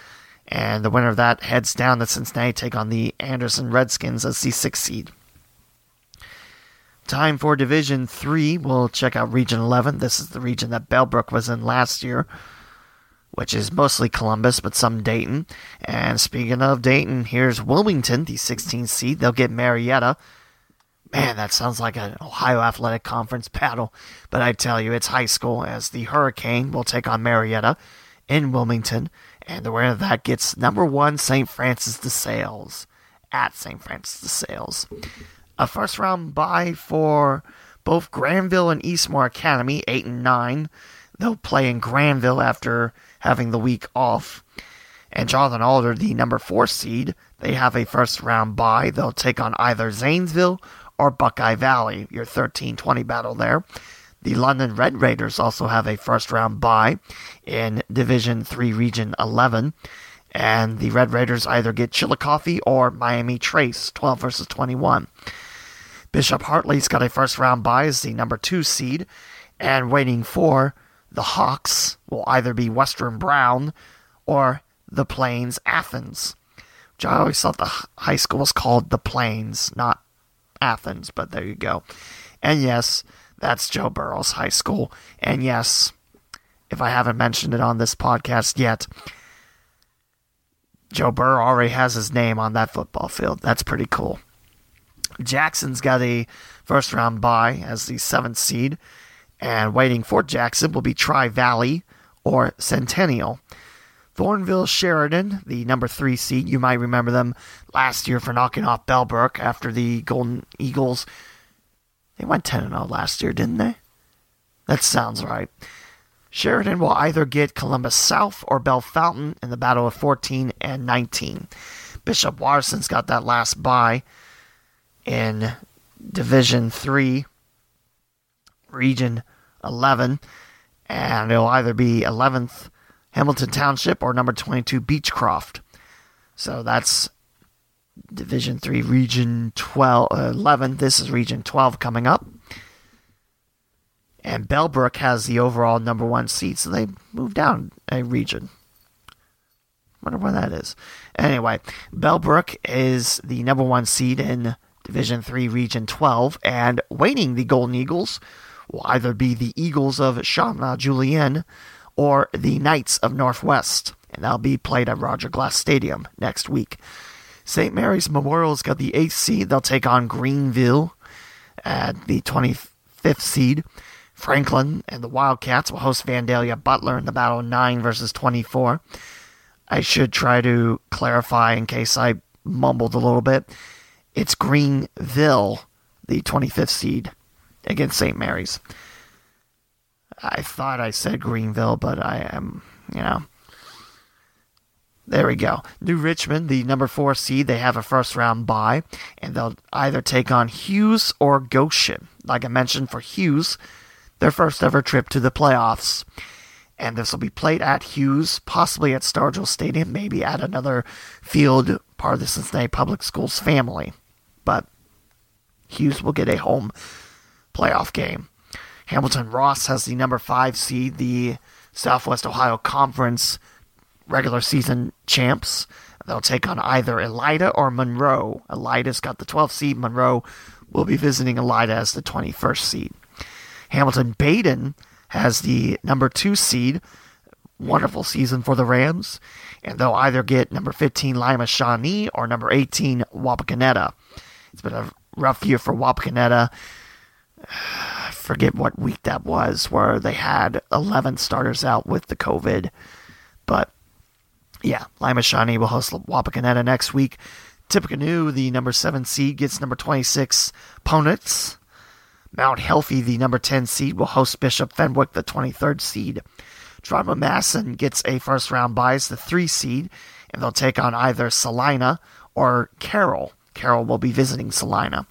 and the winner of that heads down to Cincinnati take on the Anderson Redskins as the 6th seed. Time for Division 3. We'll check out Region 11. This is the region that Bellbrook was in last year, which is mostly Columbus, but some Dayton. And speaking of Dayton, here's Wilmington, the 16th seed. They'll get Marietta. Man, that sounds like an Ohio Athletic Conference battle. But I tell you, it's high school as the Hurricane will take on Marietta in Wilmington. And the winner of that gets number one St. Francis de Sales at St. Francis de Sales. A first round bye for both Granville and Eastmoor Academy, 8 and 9. They'll play in Granville after having the week off. And Jonathan Alder, the number 4 seed, they have a first round bye. They'll take on either Zanesville or Buckeye Valley, your 13 20 battle there. The London Red Raiders also have a first round bye in Division 3 Region 11. And the Red Raiders either get Chillicothe or Miami Trace, 12 versus 21. Bishop Hartley's got a first round bye as the number 2 seed. And waiting for the Hawks will either be Western Brown or the Plains Athens. Which I always thought the high school was called the Plains, not Athens, but there you go. And yes, that's Joe Burrow's high school. And yes, if I haven't mentioned it on this podcast yet, Joe Burrow already has his name on that football field. That's pretty cool. Jackson's got a first round bye as the seventh seed, and waiting for Jackson will be Tri Valley or Centennial. Thornville Sheridan, the number three seed. You might remember them last year for knocking off Bellbrook after the Golden Eagles. They went 10 0 last year, didn't they? That sounds right. Sheridan will either get Columbus South or Bellefontaine in the battle of 14 and 19. Bishop Watterson's got that last bye in Division 3, Region 11, and it'll either be 11th Hamilton Township or number 22 Beechcroft. So that's Division 3 Region 12 uh, 11. This is Region 12 coming up. And Bellbrook has the overall number 1 seed, so they moved down a region. Wonder why that is. Anyway, Bellbrook is the number 1 seed in Division 3 Region 12 and waiting the Golden Eagles will either be the Eagles of Chaminade Julienne or the Knights of Northwest, and that'll be played at Roger Glass Stadium next week. St. Mary's Memorial's got the 8th seed. They'll take on Greenville at the 25th seed. Franklin and the Wildcats will host Vandalia Butler in the battle 9 versus 24. I should try to clarify in case I mumbled a little bit. It's Greenville, the 25th seed, against St. Mary's. I thought I said Greenville, but I am, you know. There we go. New Richmond, the number four seed, they have a first round bye, and they'll either take on Hughes or Goshen. Like I mentioned, for Hughes, their first ever trip to the playoffs. And this will be played at Hughes, possibly at Stargel Stadium, maybe at another field part of the Cincinnati Public Schools family. But Hughes will get a home playoff game. Hamilton Ross has the number five seed, the Southwest Ohio Conference regular season champs. They'll take on either Elida or Monroe. Elida's got the 12th seed. Monroe will be visiting Elida as the 21st seed. Hamilton Badin has the number two seed. Wonderful season for the Rams. And they'll either get number 15 Lima Shawnee or number 18 Wapakoneta. Been a rough year for Wapakoneta. I forget what week that was, where they had 11 starters out with the COVID. But yeah, Lima Shawnee will host Wapakoneta next week. Tippecanoe, the number 7 seed, gets number 26 Ponitz. Mount Healthy, the number 10 seed, will host Bishop Fenwick, the 23rd seed. Drama Masson gets a first round bye as the 3 seed, and they'll take on either Celina or Carroll. Carroll will be visiting Celina.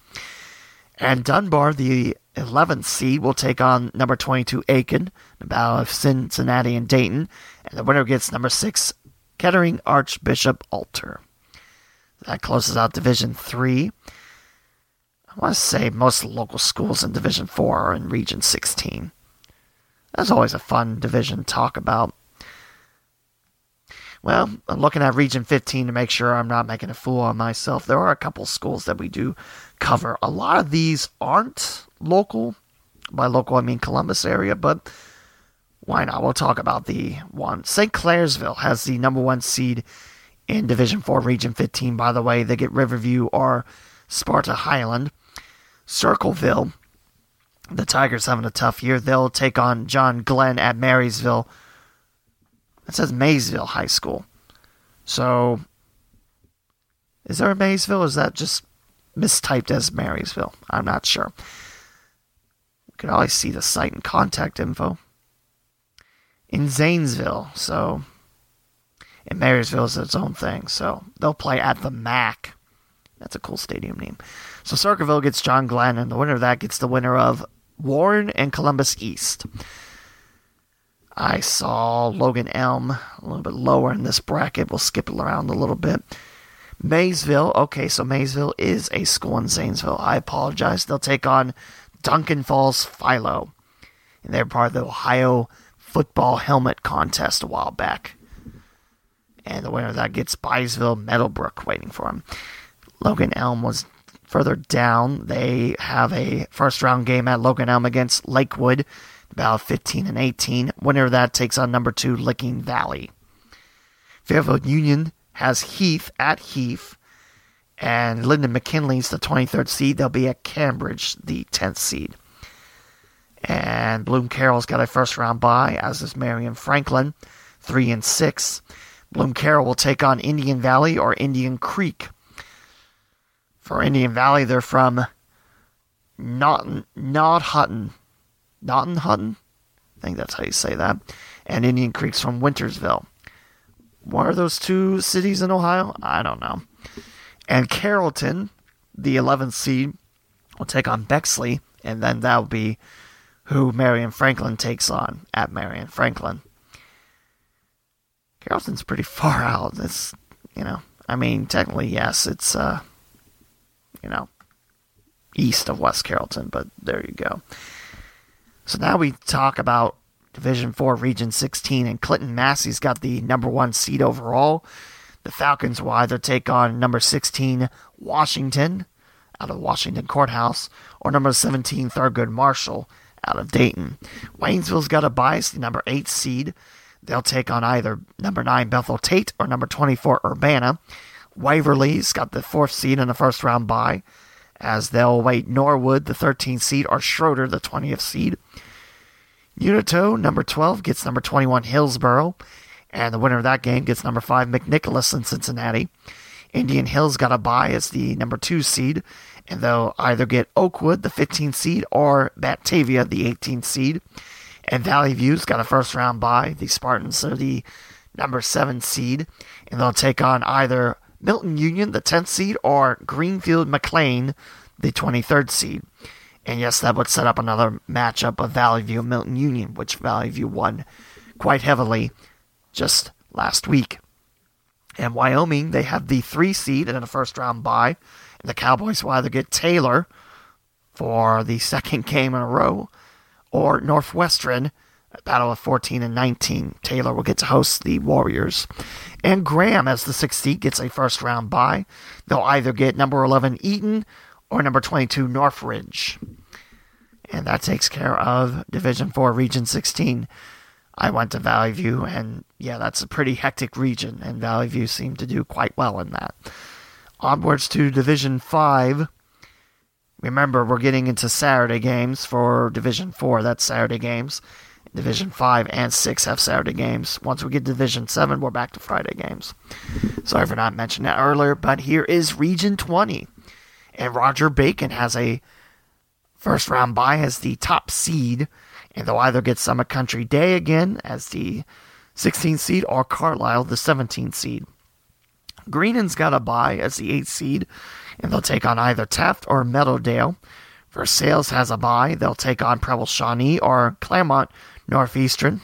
And Dunbar, the 11th seed, will take on number 22 Aiken, the battle of Cincinnati and Dayton. And the winner gets number 6 Kettering Archbishop Alter. That closes out Division 3. I want to say most local schools in Division 4 are in Region 16. That's always a fun division to talk about. Well, I'm looking at Region 15 to make sure I'm not making a fool of myself. There are a couple schools that we do cover. A lot of these aren't local. By local, I mean Columbus area, but why not? We'll talk about the one. St. Clairsville has the number one seed in Division 4, Region 15, by the way. They get Riverview or Sparta Highland. Circleville, the Tigers having a tough year. They'll take on John Glenn at Marysville. It says Maysville High School. So, is there a Maysville? is that just mistyped as Marysville? I'm not sure. You can always see the site and contact info. In Zanesville, so and Marysville is its own thing. So they'll play at the MAC. That's a cool stadium name. So Circleville gets John Glenn, and the winner of that gets the winner of Warren and Columbus East. I saw Logan Elm a little bit lower in this bracket. We'll skip around a little bit. Maysville, okay, so Maysville is a school in Zanesville. I apologize. They'll take on Duncan Falls Philo. And they're part of the Ohio football helmet contest a while back. And the winner of that gets Byesville Meadowbrook waiting for him. Logan Elm was further down. They have a first round game at Logan Elm against Lakewood, about 15 and 18. whenever that takes on number two Licking Valley. Fairfield Union has Heath at Heath, and Linden McKinley's the 23rd seed. They'll be at Cambridge, the 10th seed. And Bloom Carroll's got a first round bye, as is Marion Franklin, 3 and 6. Bloom Carroll will take on Indian Valley or Indian Creek. For Indian Valley, they're from Naughton, Not Hutton. Naughton Hutton? I think that's how you say that. And Indian Creek's from Wintersville. What are those two cities in Ohio? I don't know. And Carrollton, the 11th seed, will take on Bexley, and then that'll be who Marion Franklin takes on at Marion Franklin. Carrollton's pretty far out. It's, you know, I mean, technically, yes, it's, uh, you know, east of West Carrollton, but there you go. So now we talk about Division 4, Region 16, and Clinton Massie's got the number one seed overall. The Falcons will either take on number 16, Washington, out of Washington Courthouse, or number 17, Thurgood Marshall, out of Dayton. Waynesville's got a bias, the number 8 seed. They'll take on either number 9 Bethel Tate or number 24 Urbana. Waverly's got the fourth seed in the first round bye, as they'll wait Norwood, the 13th seed, or Shroder, the 20th seed. Unioto, number 12, gets number 21 Hillsboro, and the winner of that game gets number 5 McNicholas in Cincinnati. Indian Hills got a bye as the number 2 seed, and they'll either get Oakwood, the 15th seed, or Batavia, the 18th seed. And Valley View's got a first round bye. The Spartans are the number seven seed, and they'll take on either Milton Union, the 10th seed, or Greenfield McLean, the 23rd seed. And yes, that would set up another matchup of Valley View and Milton Union, which Valley View won quite heavily just last week. And Wyoming, they have the three seed in a first round bye. And the Cowboys will either get Taylor for the second game in a row, or Northwestern, battle of 14 and 19. Taylor will get to host the Warriors. And Graham, as the sixth seed, gets a first round bye. They'll either get number 11 Eaton or number 22 Northridge. And that takes care of Division 4, Region 16. I went to Valley View, and yeah, that's a pretty hectic region, and Valley View seemed to do quite well in that. Onwards to Division 5, Remember, we're getting into Saturday games for Division 4. That's Saturday games. Division 5 and 6 have Saturday games. Once we get to Division 7, we're back to Friday games. Sorry for not mentioning that earlier, but here is Region 20. And Roger Bacon has a first round bye as the top seed. And they'll either get Summit Country Day again as the 16th seed or Carlisle, the 17th seed. Greenon's got a bye as the 8th seed and they'll take on either Taft or Meadowdale. Versailles has a bye. They'll take on Preble Shawnee or Clermont Northeastern.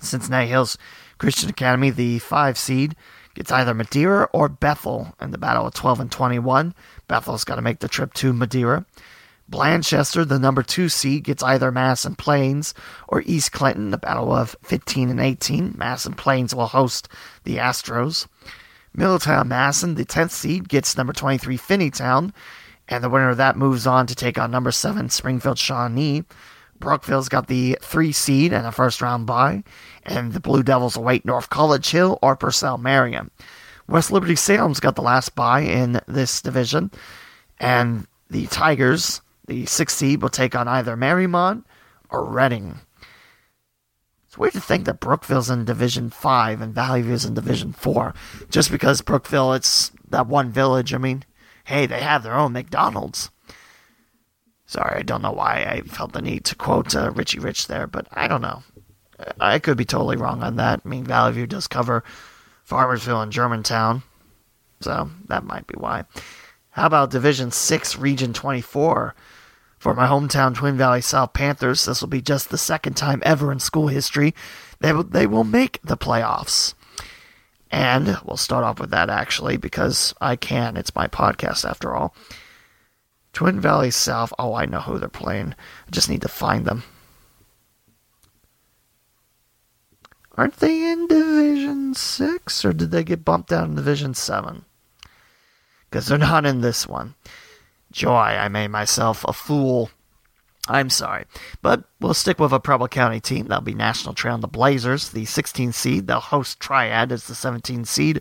Cincinnati Hills Christian Academy, the five seed, gets either Madeira or Bethel in the battle of 12 and 21. Bethel's got to make the trip to Madeira. Blanchester, the number two seed, gets either Madison Plains or East Clinton, the battle of 15 and 18. Madison Plains will host the Astros. Middletown Madison, the 10th seed, gets number 23 Finneytown, and the winner of that moves on to take on number 7 Springfield Shawnee. Brookville's got the 3 seed and a first round bye, and the Blue Devils await North College Hill or Purcell Marian. West Liberty Salem's got the last bye in this division, and the Tigers, the 6th seed, will take on either Mariemont or Reading. It's weird to think that Brookville's in Division 5 and Valley View's in Division 4. Just because Brookville, it's that one village. I mean, hey, they have their own McDonald's. Sorry, I don't know why I felt the need to quote uh, Richie Rich there, but I don't know. I could be totally wrong on that. I mean, Valley View does cover Farmersville and Germantown, so that might be why. How about Division 6, Region 24? For my hometown Twin Valley South Panthers, this will be just the second time ever in school history they will, they will make the playoffs. And we'll start off with that actually because I can. It's my podcast after all. Twin Valley South. Oh, I know who they're playing. I just need to find them. Aren't they in Division 6 or did they get bumped down in Division 7? Because they're not in this one. Joy, I made myself a fool. I'm sorry. But we'll stick with a Preble County team. That'll be National Trail the Blazers, the 16 seed. They'll host Triad as the 17 seed.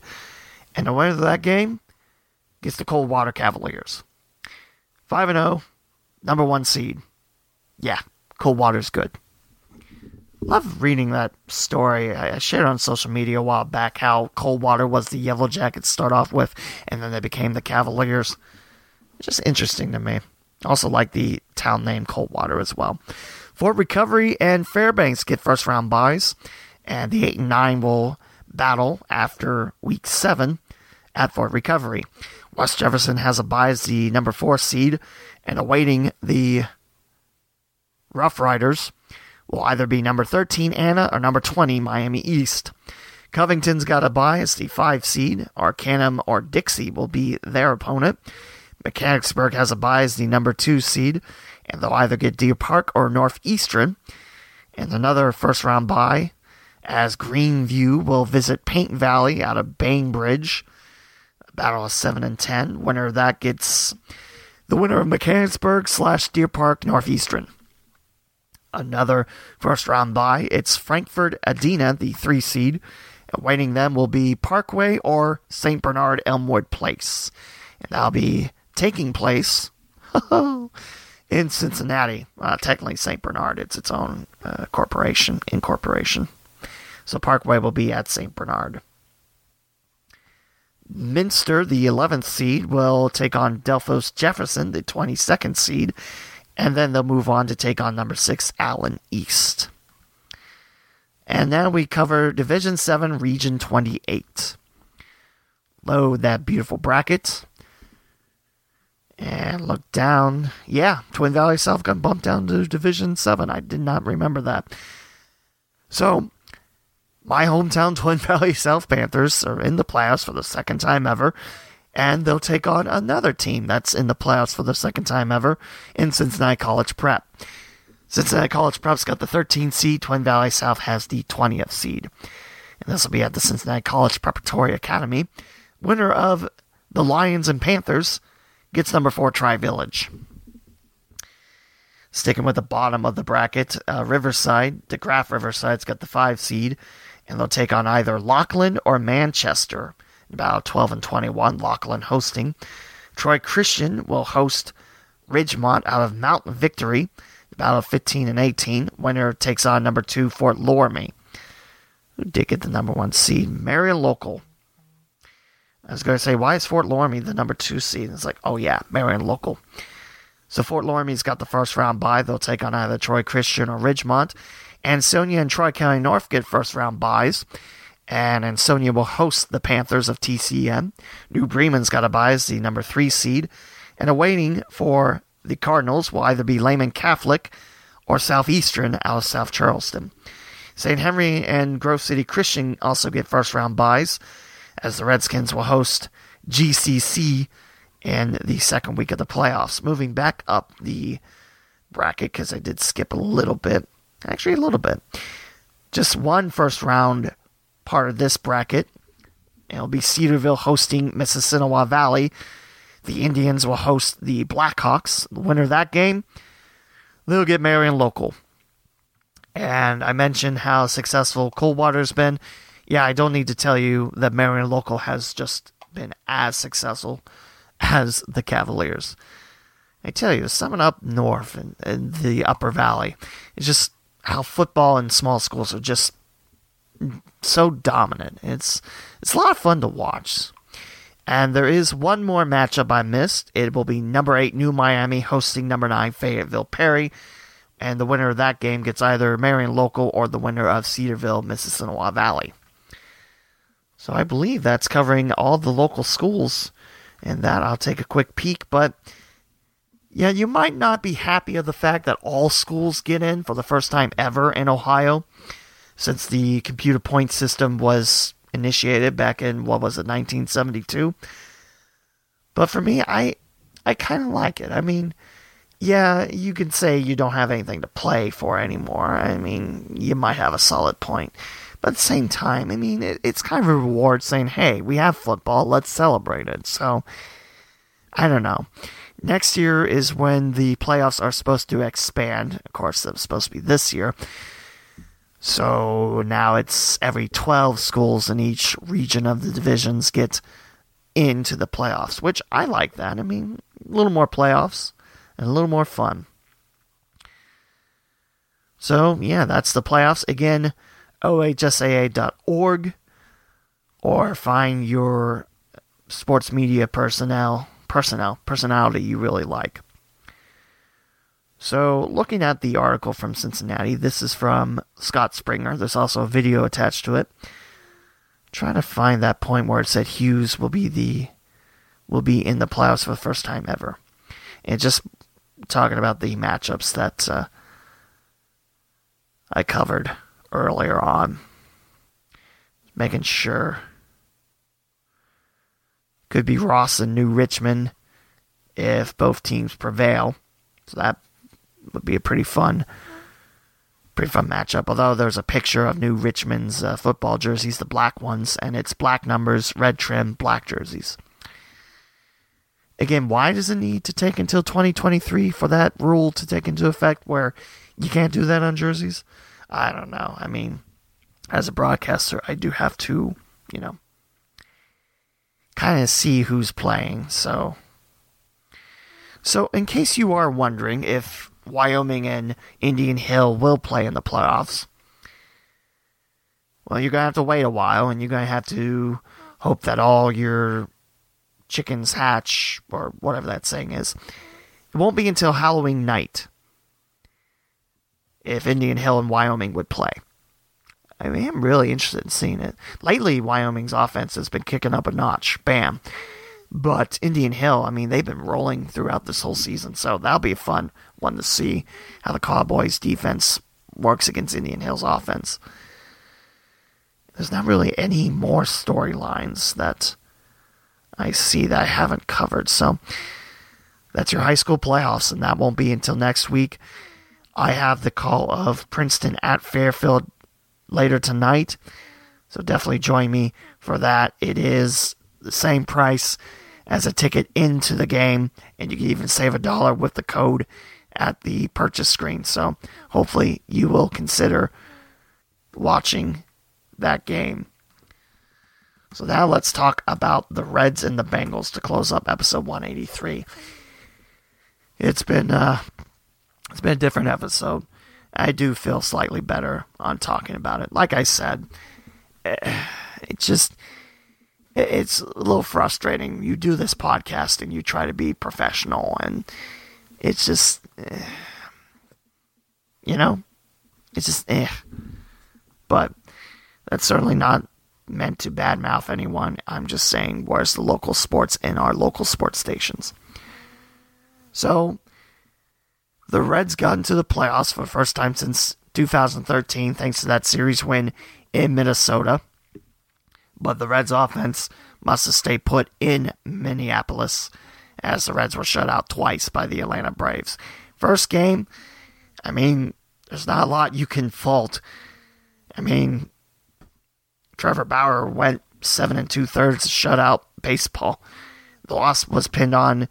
And the winner of that game gets the Coldwater Cavaliers. 5 and 0, number one seed. Yeah, Coldwater's good. Love reading that story. I shared on social media a while back how Coldwater was the Yellow Jackets start off with, and then they became the Cavaliers. Just interesting to me. Also like the town name Coldwater as well. Fort Recovery and Fairbanks get first round buys, and the 8 and 9 will battle after week 7 at Fort Recovery. West Jefferson has a bye as the number 4 seed, and awaiting the Rough Riders will either be number 13 Anna or number 20 Miami East. Covington's got a bye as the 5 seed. Arcanum or Dixie will be their opponent. Mechanicsburg has a bye as the number two seed, and they'll either get Deer Park or Northeastern. And another first round bye as Greenview will visit Paint Valley out of Bainbridge. Battle of 7 and 10. Winner of that gets the winner of Mechanicsburg slash Deer Park Northeastern. Another first round bye. It's Frankfort Adena, the three seed. Awaiting them will be Parkway or St. Bernard Elmwood Place. And that'll be taking place [laughs] in Cincinnati. Uh, technically, St. Bernard, it's its own uh, corporation, incorporation. So Parkway will be at St. Bernard. Minster, the 11th seed, will take on Delphos Jefferson, the 22nd seed, and then they'll move on to take on number 6, Allen East. And now we cover Division 7, Region 28. Load that beautiful bracket. And look down. Yeah, Twin Valley South got bumped down to Division 7. I did not remember that. So, my hometown [laughs] Twin Valley South Panthers are in the playoffs for the second time ever. And they'll take on another team that's in the playoffs for the second time ever in Cincinnati College Prep. Cincinnati College Prep's got the 13th seed. Twin Valley South has the 20th seed. And this will be at the Cincinnati College Preparatory Academy. Winner of the Lions and Panthers gets number four Tri Village. Sticking with the bottom of the bracket, uh, Riverside, DeGraff Riverside's got the five seed, and they'll take on either Lockland or Manchester. About 12 and 21, Lockland hosting. Troy Christian will host Ridgemont out of Mount Victory, about 15 and 18. Winner takes on number two Fort Loramie. Who did get the number one seed? Marion Local I was going to say, why is Fort Loramie the number two seed? It's like, oh yeah, Marion local. So Fort Loramie's got the first round bye. They'll take on either Troy Christian or Ridgemont. Ansonia and Tri County North get first round buys. And Ansonia will host the Panthers of TCM. New Bremen's got a buy as the number three seed. And awaiting for the Cardinals will either be Lehman Catholic or Southeastern out of South Charleston. St. Henry and Grove City Christian also get first round buys as the Redskins will host GCC in the second week of the playoffs. Moving back up the bracket because I did skip a little bit, actually a little bit. Just one first round part of this bracket. It'll be Cedarville hosting Mississinawa Valley. The Indians will host the Blackhawks. The winner of that game, they'll get Marion local. And I mentioned how successful Coldwater's been. Yeah, I don't need to tell you that Marion local has just been as successful as the Cavaliers. I tell you, someone up north in, in the Upper Valley is just how football and small schools are just so dominant. It's it's a lot of fun to watch. And there is one more matchup I missed. It will be number eight New Miami hosting number nine Fayetteville Perry. And the winner of that game gets either Marion Local or the winner of Cedarville, Mississinawa Valley. So I believe that's covering all the local schools. And that I'll take a quick peek. But yeah, you might not be happy of the fact that all schools get in for the first time ever in Ohio since the computer point system was initiated back in what was it 1972 but for me i i kind of like it. I mean yeah you can say you don't have anything to play for anymore. I mean you might have a solid point. But at the same time i mean it, it's kind of a reward saying hey we have football. Let's celebrate it. So i don't know next year is when the playoffs are supposed to expand of course it was supposed to be this year so now it's every 12 schools in each region of the divisions get into the playoffs, which I like that. I mean, a little more playoffs and a little more fun. So, yeah, that's the playoffs. Again, ohsaa.org or find your sports media personnel, personnel, personality you really like. So, looking at the article from Cincinnati, this is from Scott Springer. There's also a video attached to it. I'm trying to find that point where it said Hughes will be the will be in the playoffs for the first time ever, and just talking about the matchups that uh, I covered earlier on, making sure. Could be Ross and New Richmond if both teams prevail. So that would be a pretty fun, pretty fun matchup. Although there's a picture of New Richmond's uh, football jerseys, the black ones, and it's black numbers, red trim, black jerseys. Again, why does it need to take until 2023 for that rule to take into effect where you can't do that on jerseys? I don't know. I mean, as a broadcaster, I do have to, you know, kind of see who's playing. So, so in case you are wondering if Wyoming and Indian Hill will play in the playoffs. Well, you're to have to wait a while, and you're to have to hope that all your chickens hatch, or whatever that saying is. It won't be until Halloween night if Indian Hill and Wyoming would play. I I'm really interested in seeing it. Lately, Wyoming's offense has been kicking up a notch. Bam. But Indian Hill, I mean, they've been rolling throughout this whole season, so that'll be a fun one to see how the Cowboys' defense works against Indian Hill's offense. There's not really any more storylines that I see that I haven't covered, so that's your high school playoffs, and that won't be until next week. I have the call of Princeton at Fairfield later tonight, so definitely join me for that. It is the same price as a ticket into the game, and you can even save a dollar with the code at the purchase screen. So hopefully you will consider watching that game. So now let's talk about the Reds and the Bengals to close up episode 183. It's been uh, it's been a different episode. I do feel slightly better on talking about it. Like I said, eh, it just it's a little frustrating. You do this podcast and you try to be professional, and it's just, eh, you know, it's just eh. But that's certainly not meant to badmouth anyone. I'm just saying, where's the local sports in our local sports stations? So, the Reds got into the playoffs for the first time since 2013, thanks to that series win in Minnesota but the Reds offense must have stayed put in Minneapolis as the Reds were shut out twice by the Atlanta Braves. First game, I mean, there's not a lot you can fault. I mean, Trevor Bauer went seven and two thirds shutout baseball. The loss was pinned on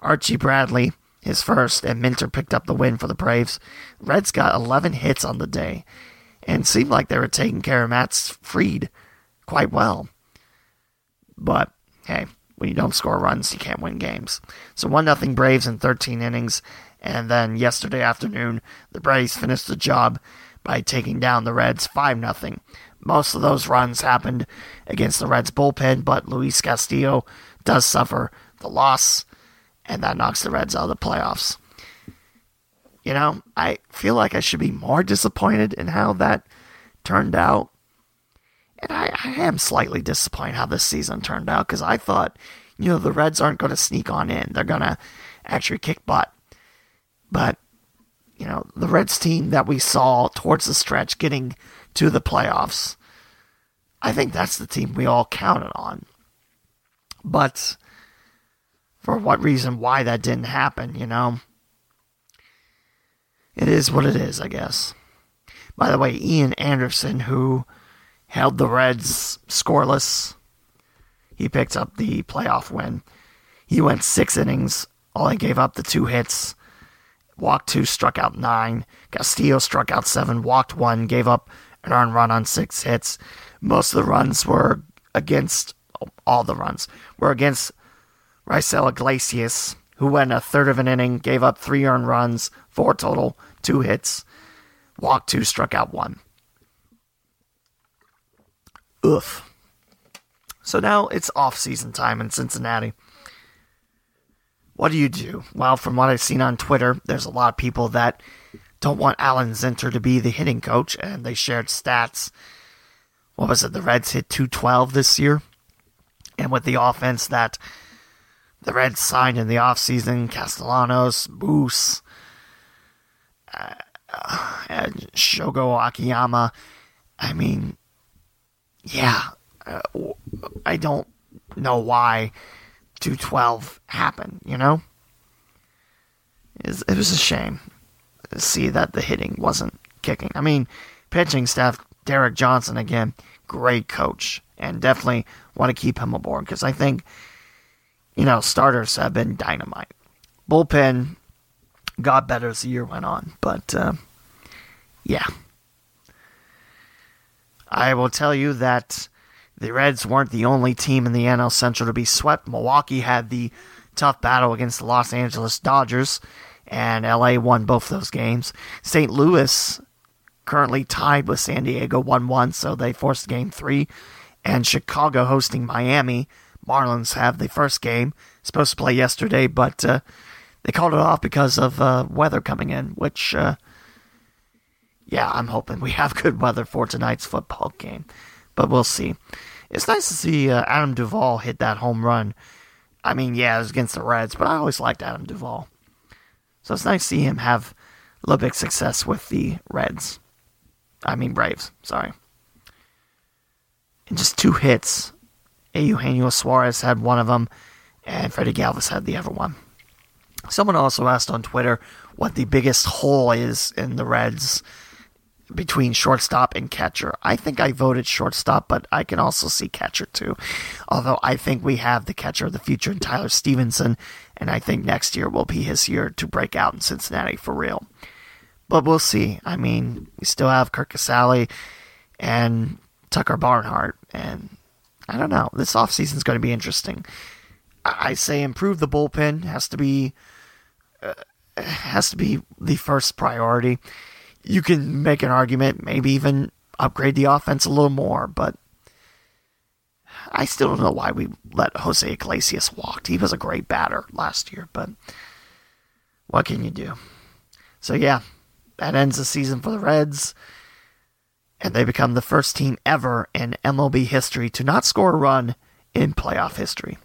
Archie Bradley, his first, and Minter picked up the win for the Braves. Reds got 11 hits on the day and seemed like they were taking care of Max Fried quite well. But hey, when you don't score runs, you can't win games. So 1 0 Braves in 13 innings. And then yesterday afternoon, the Braves finished the job by taking down the Reds 5 0. Most of those runs happened against the Reds bullpen, but Luis Castillo does suffer the loss, and that knocks the Reds out of the playoffs. You know, I feel like I should be more disappointed in how that turned out. And I, I am slightly disappointed how this season turned out because I thought, you know, the Reds aren't going to sneak on in. They're going to actually kick butt. But, you know, the Reds team that we saw towards the stretch getting to the playoffs, I think that's the team we all counted on. But for what reason, why that didn't happen, you know? It is what it is, I guess. By the way, Ian Anderson, who held the Reds scoreless, he picked up the playoff win. He went six innings, only gave up the two hits, walked two, struck out nine. Castillo struck out seven, walked one, gave up an earned run on six hits. Most of the runs were against, all the runs were against Raisel Iglesias, who went a third of an inning, gave up three earned runs, four total, two hits, walked two, struck out one. Oof. So now it's off season time in Cincinnati. What do you do? Well, from what I've seen on Twitter, there's a lot of people that don't want Alan Zinter to be the hitting coach, and they shared stats. What was it? The Reds hit 212 this year. And with the offense that the Reds signed in the offseason, Castellanos, Moose, uh, and Shogo Akiyama, I mean, yeah, uh, I don't know why 212 happened, you know? It was a shame to see that the hitting wasn't kicking. I mean, pitching staff, Derek Johnson, again, great coach, and definitely want to keep him aboard because I think, you know, starters have been dynamite. Bullpen got better as the year went on, but uh, yeah. I will tell you that the Reds weren't the only team in the NL Central to be swept. Milwaukee had the tough battle against the Los Angeles Dodgers, and LA won both those games. St. Louis currently tied with San Diego 1 1, so they forced game three. And Chicago hosting Miami. Marlins have the first game, supposed to play yesterday, but uh, they called it off because of uh, weather coming in, which, uh, yeah, I'm hoping we [laughs] have good weather for tonight's football game, but we'll see. It's nice to see uh, Adam Duvall hit that home run. I mean, yeah, it was against the Reds, but I always liked Adam Duvall. So it's nice to see him have a little bit of success with the Reds. I mean, Braves, sorry. In just two hits, Eugenio Suarez had one of them, and Freddie Galvis had the other one. Someone also asked on Twitter what the biggest hole is in the Reds between shortstop and catcher. I think I voted shortstop, but I can also see catcher too. Although I think we have the catcher of the future in Tyler Stephenson, and I think next year will be his year to break out in Cincinnati for real. But we'll see. I mean, we still have Curt Casali and Tucker Barnhart, and I don't know. This offseason is going to be interesting. I say improve the bullpen has to be uh, has to be the first priority. You can make an argument, maybe even upgrade the offense a little more, but I still don't know why we let Jose Iglesias walk. He was a great batter last year, but what can you do? So yeah, that ends the season for the Reds, and they become the first team ever in MLB history to not score a run in playoff history.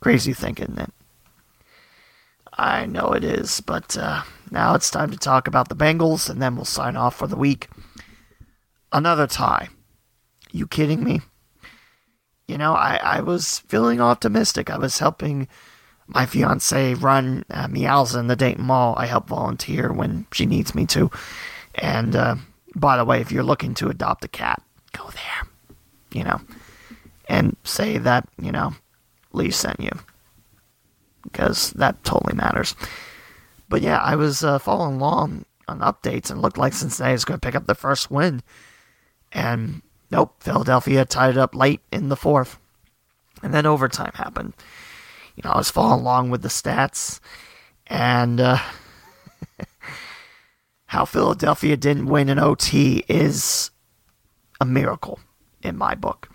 Crazy thinking, isn't? I know it is, but uh, now it's time to talk about the Bengals, and then we'll sign off for the week. Another tie. You kidding me? you know, I, I was feeling optimistic. I was helping my fiance run uh, Meows in the Dayton Mall. I help volunteer when she needs me to. And uh, by the way, if you're looking to adopt a cat, go there, you know, and say that, you know, Lee sent you. Because that totally matters. But yeah, I was uh, following along on updates and looked like Cincinnati was going to pick up the first win. And nope, Philadelphia tied it up late in the fourth. And then overtime happened. You know, I was following along with the stats and uh, [laughs] how Philadelphia didn't win an OT is a miracle in my book.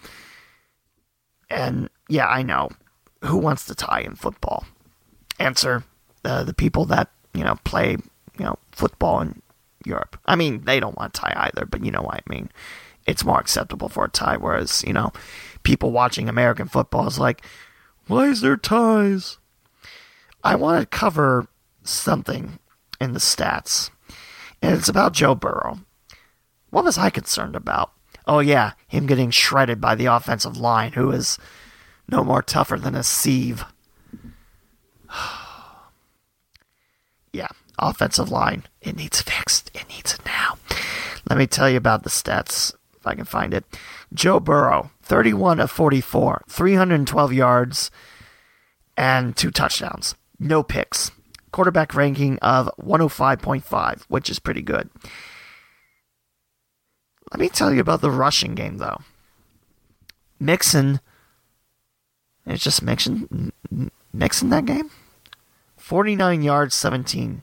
And yeah, I know. Who wants to tie in football? Answer uh, the people that, you know, play, you know, football in Europe. I mean, they don't want to tie either, but you know what I mean it's more acceptable for a tie. Whereas, you know, people watching American football is like, why is there ties? I want to cover something in the stats, and it's about Joe Burrow. What was I concerned about? Oh, yeah, him getting shredded by the offensive line, who is no more tougher than a sieve. [sighs] yeah, offensive line. It needs fixed. It needs it now. Let me tell you about the stats if I can find it. Joe Burrow, 31 of 44, 312 yards, and two touchdowns. No picks. Quarterback ranking of 105.5, which is pretty good. Let me tell you about the rushing game, though. Mixon, it's just Mixon, Mixon that game? 49 yards, 17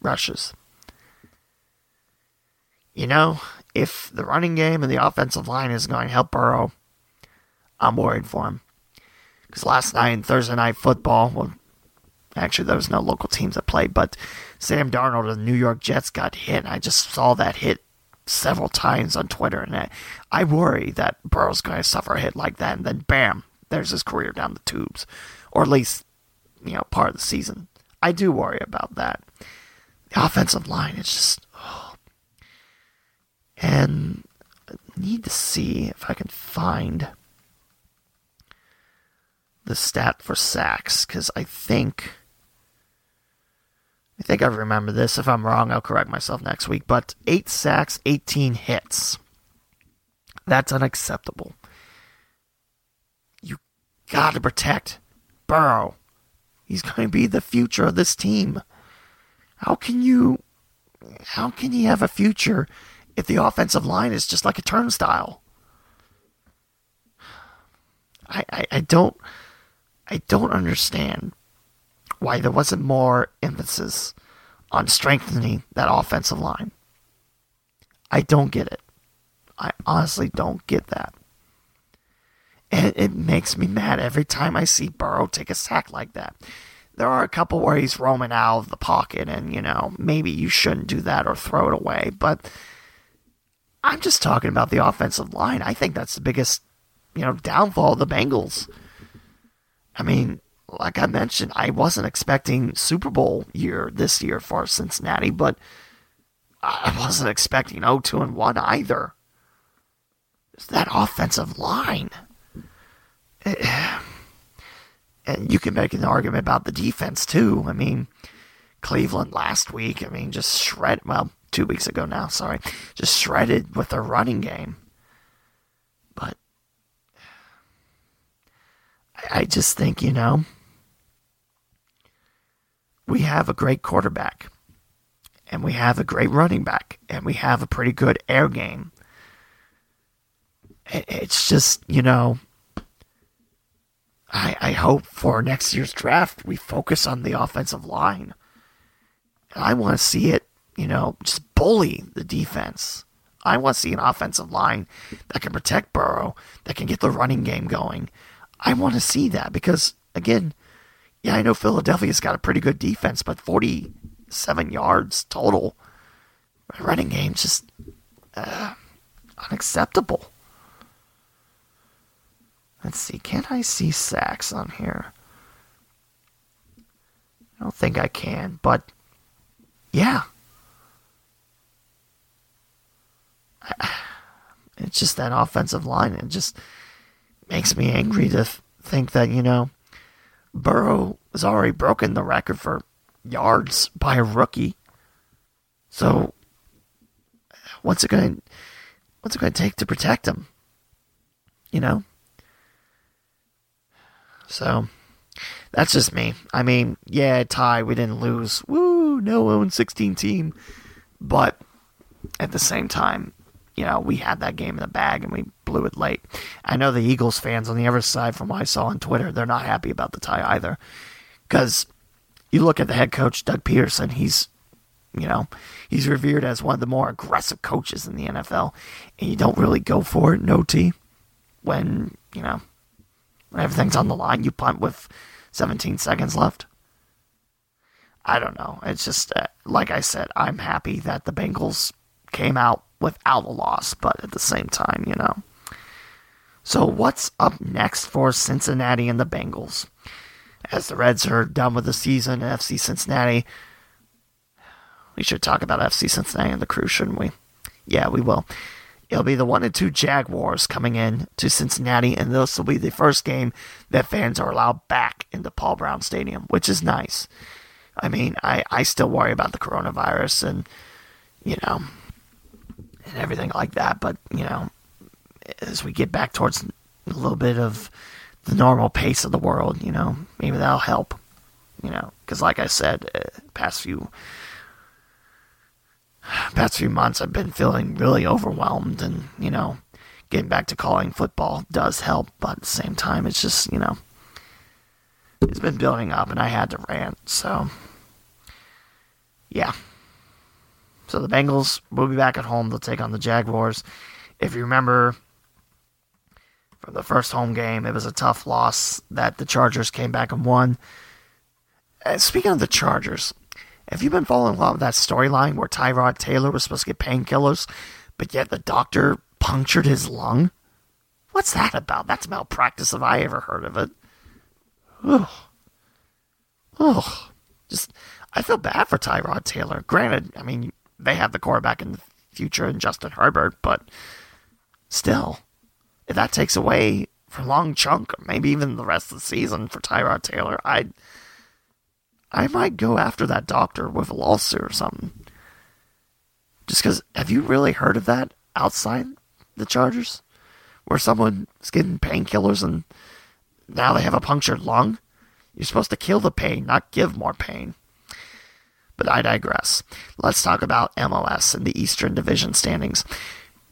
rushes. You know, if the running game and the offensive line is going to help Burrow, I'm worried for him. Because last night in Thursday night football, well, actually there was no local teams that played, but Sam Darnold of the New York Jets got hit. I just saw that hit several times on Twitter, and I, I worry that Burrow's going to suffer a hit like that, and then bam, there's his career down the tubes, or at least you know part of the season. I do worry about that. The offensive line is just and I need to see if I can find the stat for sacks because I think I think I remember this. If I'm wrong, I'll correct myself next week. But eight sacks, 18 hits. That's unacceptable. You got to protect Burrow. He's going to be the future of this team. How can you how can he have a future if the offensive line is just like a turnstile. I, I, I don't I don't understand why there wasn't more emphasis on strengthening that offensive line. I don't get it. I honestly don't get that. And it makes me mad every time I see Burrow take a sack like that. There are a couple where he's roaming out of the pocket, and, you know, maybe you shouldn't do that or throw it away. But I'm just talking about the offensive line. I think that's the biggest, you know, downfall of the Bengals. I mean, like I mentioned, I wasn't expecting Super Bowl year this year for Cincinnati, but I wasn't expecting 0-2 and 1 either. It's that offensive line. Eh, and you can make an argument about the defense too. I mean, Cleveland last week, I mean, just shred well, two weeks ago now, sorry, just shredded with their running game. But I just think, you know, we have a great quarterback, and we have a great running back, and we have a pretty good air game. It's just, you know, I, I hope for next year's draft we focus on the offensive line. I want to see it you know, just bully the defense. I want to see an offensive line that can protect Burrow, that can get the running game going. I want to see that because, again, yeah, I know Philadelphia's got a pretty good defense, but 47 yards total. Running game just uh, unacceptable. Let's see. can't I see sacks on here? I don't think I can, but yeah, [sighs] it's just that offensive line. It just makes me angry to think that, you know, Burrow has already broken the record for yards by a rookie. So what's it going what's it going to take to protect him? You know? So that's just me. I mean, yeah, tie, we didn't lose. Woo, no own 16 team. But at the same time, you know, we had that game in the bag and we blew it late. I know the Eagles fans on the other side, from what I saw on Twitter, they're not happy about the tie either. Because you look at the head coach, Doug Pederson, he's, you know, he's revered as one of the more aggressive coaches in the NFL. And you don't really go for it, no T, when, you know, when everything's on the line, you punt with 17 seconds left. I don't know. It's just, uh, like I said, I'm happy that the Bengals came out without a loss, but at the same time, you know. So, what's up next for Cincinnati and the Bengals? As the Reds are done with the season, FC Cincinnati, we should talk about FC Cincinnati and the crew, shouldn't we? Yeah, we will. It'll be the one and two Jaguars coming in to Cincinnati, and this will be the first game that fans are allowed back into Paul Brown Stadium, which is nice. I mean, I, I still worry about the coronavirus and, you know, and everything like that, but, you know, as we get back towards a little bit of the normal pace of the world, you know, maybe that'll help, you know, because like I said, uh, past few [sighs] past few months I've been feeling really overwhelmed and, you know, getting back to calling football does help, but at the same time it's just, you know, it's been building up and I had to rant, so yeah. So the Bengals will be back at home. They'll take on the Jaguars. If you remember from the first home game, it was a tough loss that the Chargers came back and won. And speaking of the Chargers, have you been following along with that storyline where Tyrod Taylor was supposed to get painkillers, but yet the doctor punctured his lung? What's that about? That's malpractice if I ever heard of it. Ugh. Ugh. Just, I feel bad for Tyrod Taylor. Granted, I mean, they have the quarterback in the future in Justin Herbert, but still, if that takes away for a long chunk, or maybe even the rest of the season for Tyrod Taylor, I'd I might go after that doctor with a lawsuit or something. Just because, have you really heard of that outside the Chargers? Where someone's getting painkillers and now they have a punctured lung? You're supposed to kill the pain, not give more pain. But I digress. Let's talk about MLS and the Eastern Division standings.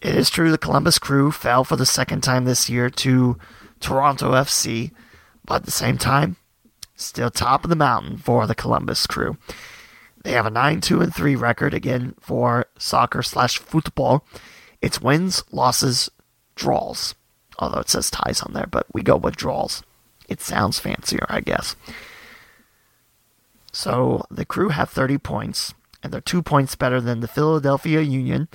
It is true the Columbus Crew fell for the second time this year to Toronto FC, but at the same time, still top of the mountain for the Columbus crew. They have a 9 2 and 3 record again for soccer slash football. It's wins, losses, draws. Although it says ties on there, but we go with draws. It sounds fancier, I guess. So the crew have 30 points, and they're two points better than the Philadelphia Union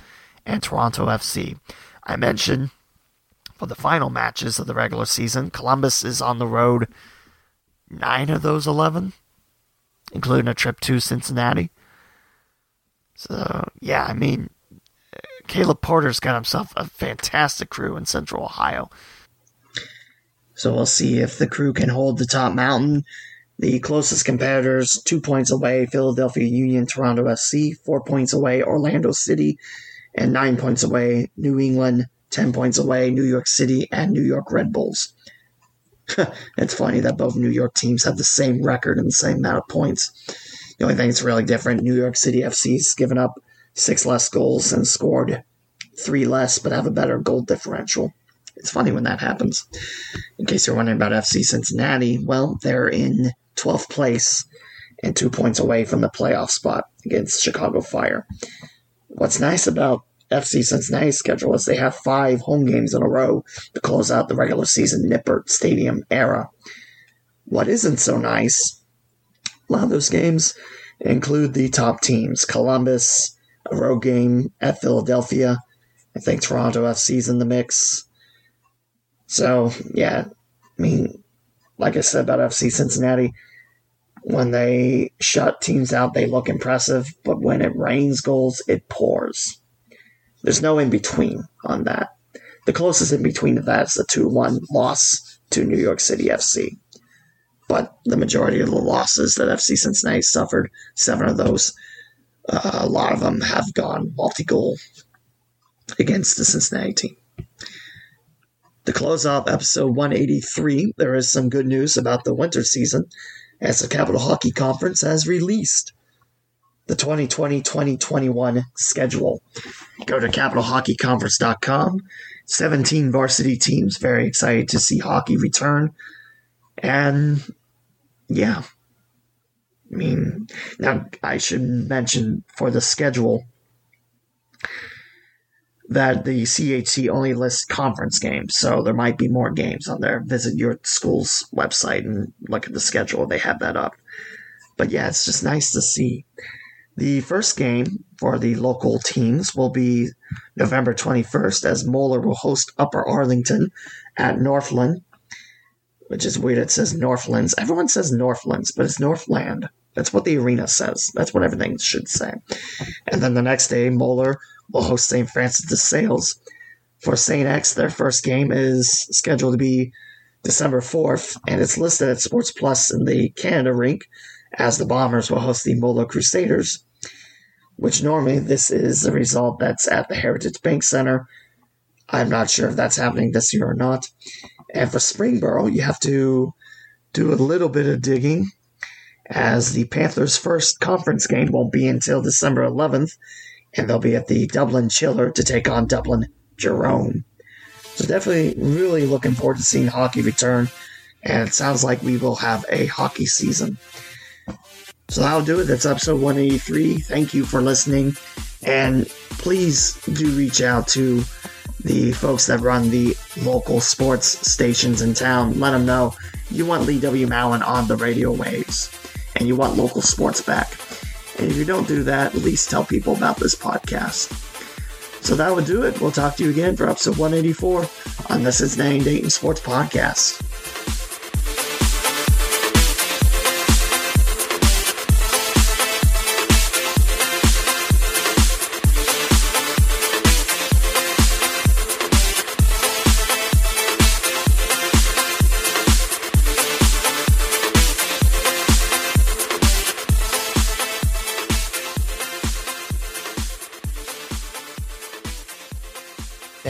and Toronto FC. I mentioned for the final matches of the regular season, Columbus is on the road nine of those 11, including a trip to Cincinnati. So, yeah, I mean, Caleb Porter's got himself a fantastic crew in Central Ohio. So we'll see if the crew can hold the top mountain. The closest competitors, two points away, Philadelphia Union, Toronto FC, four points away, Orlando City, and nine points away, New England, 10 points away, New York City, and New York Red Bulls. [laughs] it's funny that both New York teams have the same record and the same amount of points. The only thing that's really different, New York City FC's given up six less goals and scored three less, but have a better goal differential. It's funny when that happens. In case you're wondering about FC Cincinnati, well, they're in 12th place and two points away from the playoff spot against Chicago Fire. What's nice about FC Cincinnati's schedule is they have five home games in a row to close out the regular season Nippert Stadium era. What isn't so nice, a lot of those games include the top teams Columbus, a road game at Philadelphia. I think Toronto FC's in the mix. So, yeah, I mean, like I said about FC Cincinnati, when they shut teams out, they look impressive, but when it rains goals, it pours. There's no in between on that. The closest in between of that is the 2 1 loss to New York City FC. But the majority of the losses that FC Cincinnati suffered, seven of those, uh, a lot of them have gone multi goal against the Cincinnati team. To close off episode 183, there is some good news about the winter season as the Capital Hockey Conference has released the 2020 2021 schedule. Go to capitalhockeyconference.com. 17 varsity teams, very excited to see hockey return. And yeah, I mean, now I should mention for the schedule that the CHC only lists conference games, so there might be more games on there. Visit your school's website and look at the schedule. They have that up. But yeah, it's just nice to see. The first game for the local teams will be November 21st as Moeller will host Upper Arlington at Northland, which is weird. It says Northlands. Everyone says Northlands, but it's Northland. That's what the arena says. That's what everything should say. And then the next day, Moeller will host St. Francis de Sales. For St. X, their first game is scheduled to be December 4th, and it's listed at Sports Plus in the Canada rink as the Bombers will host the Moeller Crusaders, which normally this is a result that's at the Heritage Bank Center. I'm not sure if that's happening this year or not. And for Springboro, you have to do a little bit of digging as the Panthers' first conference game won't be until December 11th, and they'll be at the Dublin Chiller to take on Dublin Jerome. So definitely really looking forward to seeing hockey return, and it sounds like we will have a hockey season. So that'll do it. That's episode 183. Thank you for listening, and please do reach out to the folks that run the local sports stations in town. Let them know you want Lee W. Mowen on the radio waves and you want local sports back. And if you don't do that, at least tell people about this podcast. So that would do it. We'll talk to you again for episode 184 on the Cincinnati Dayton Sports Podcast.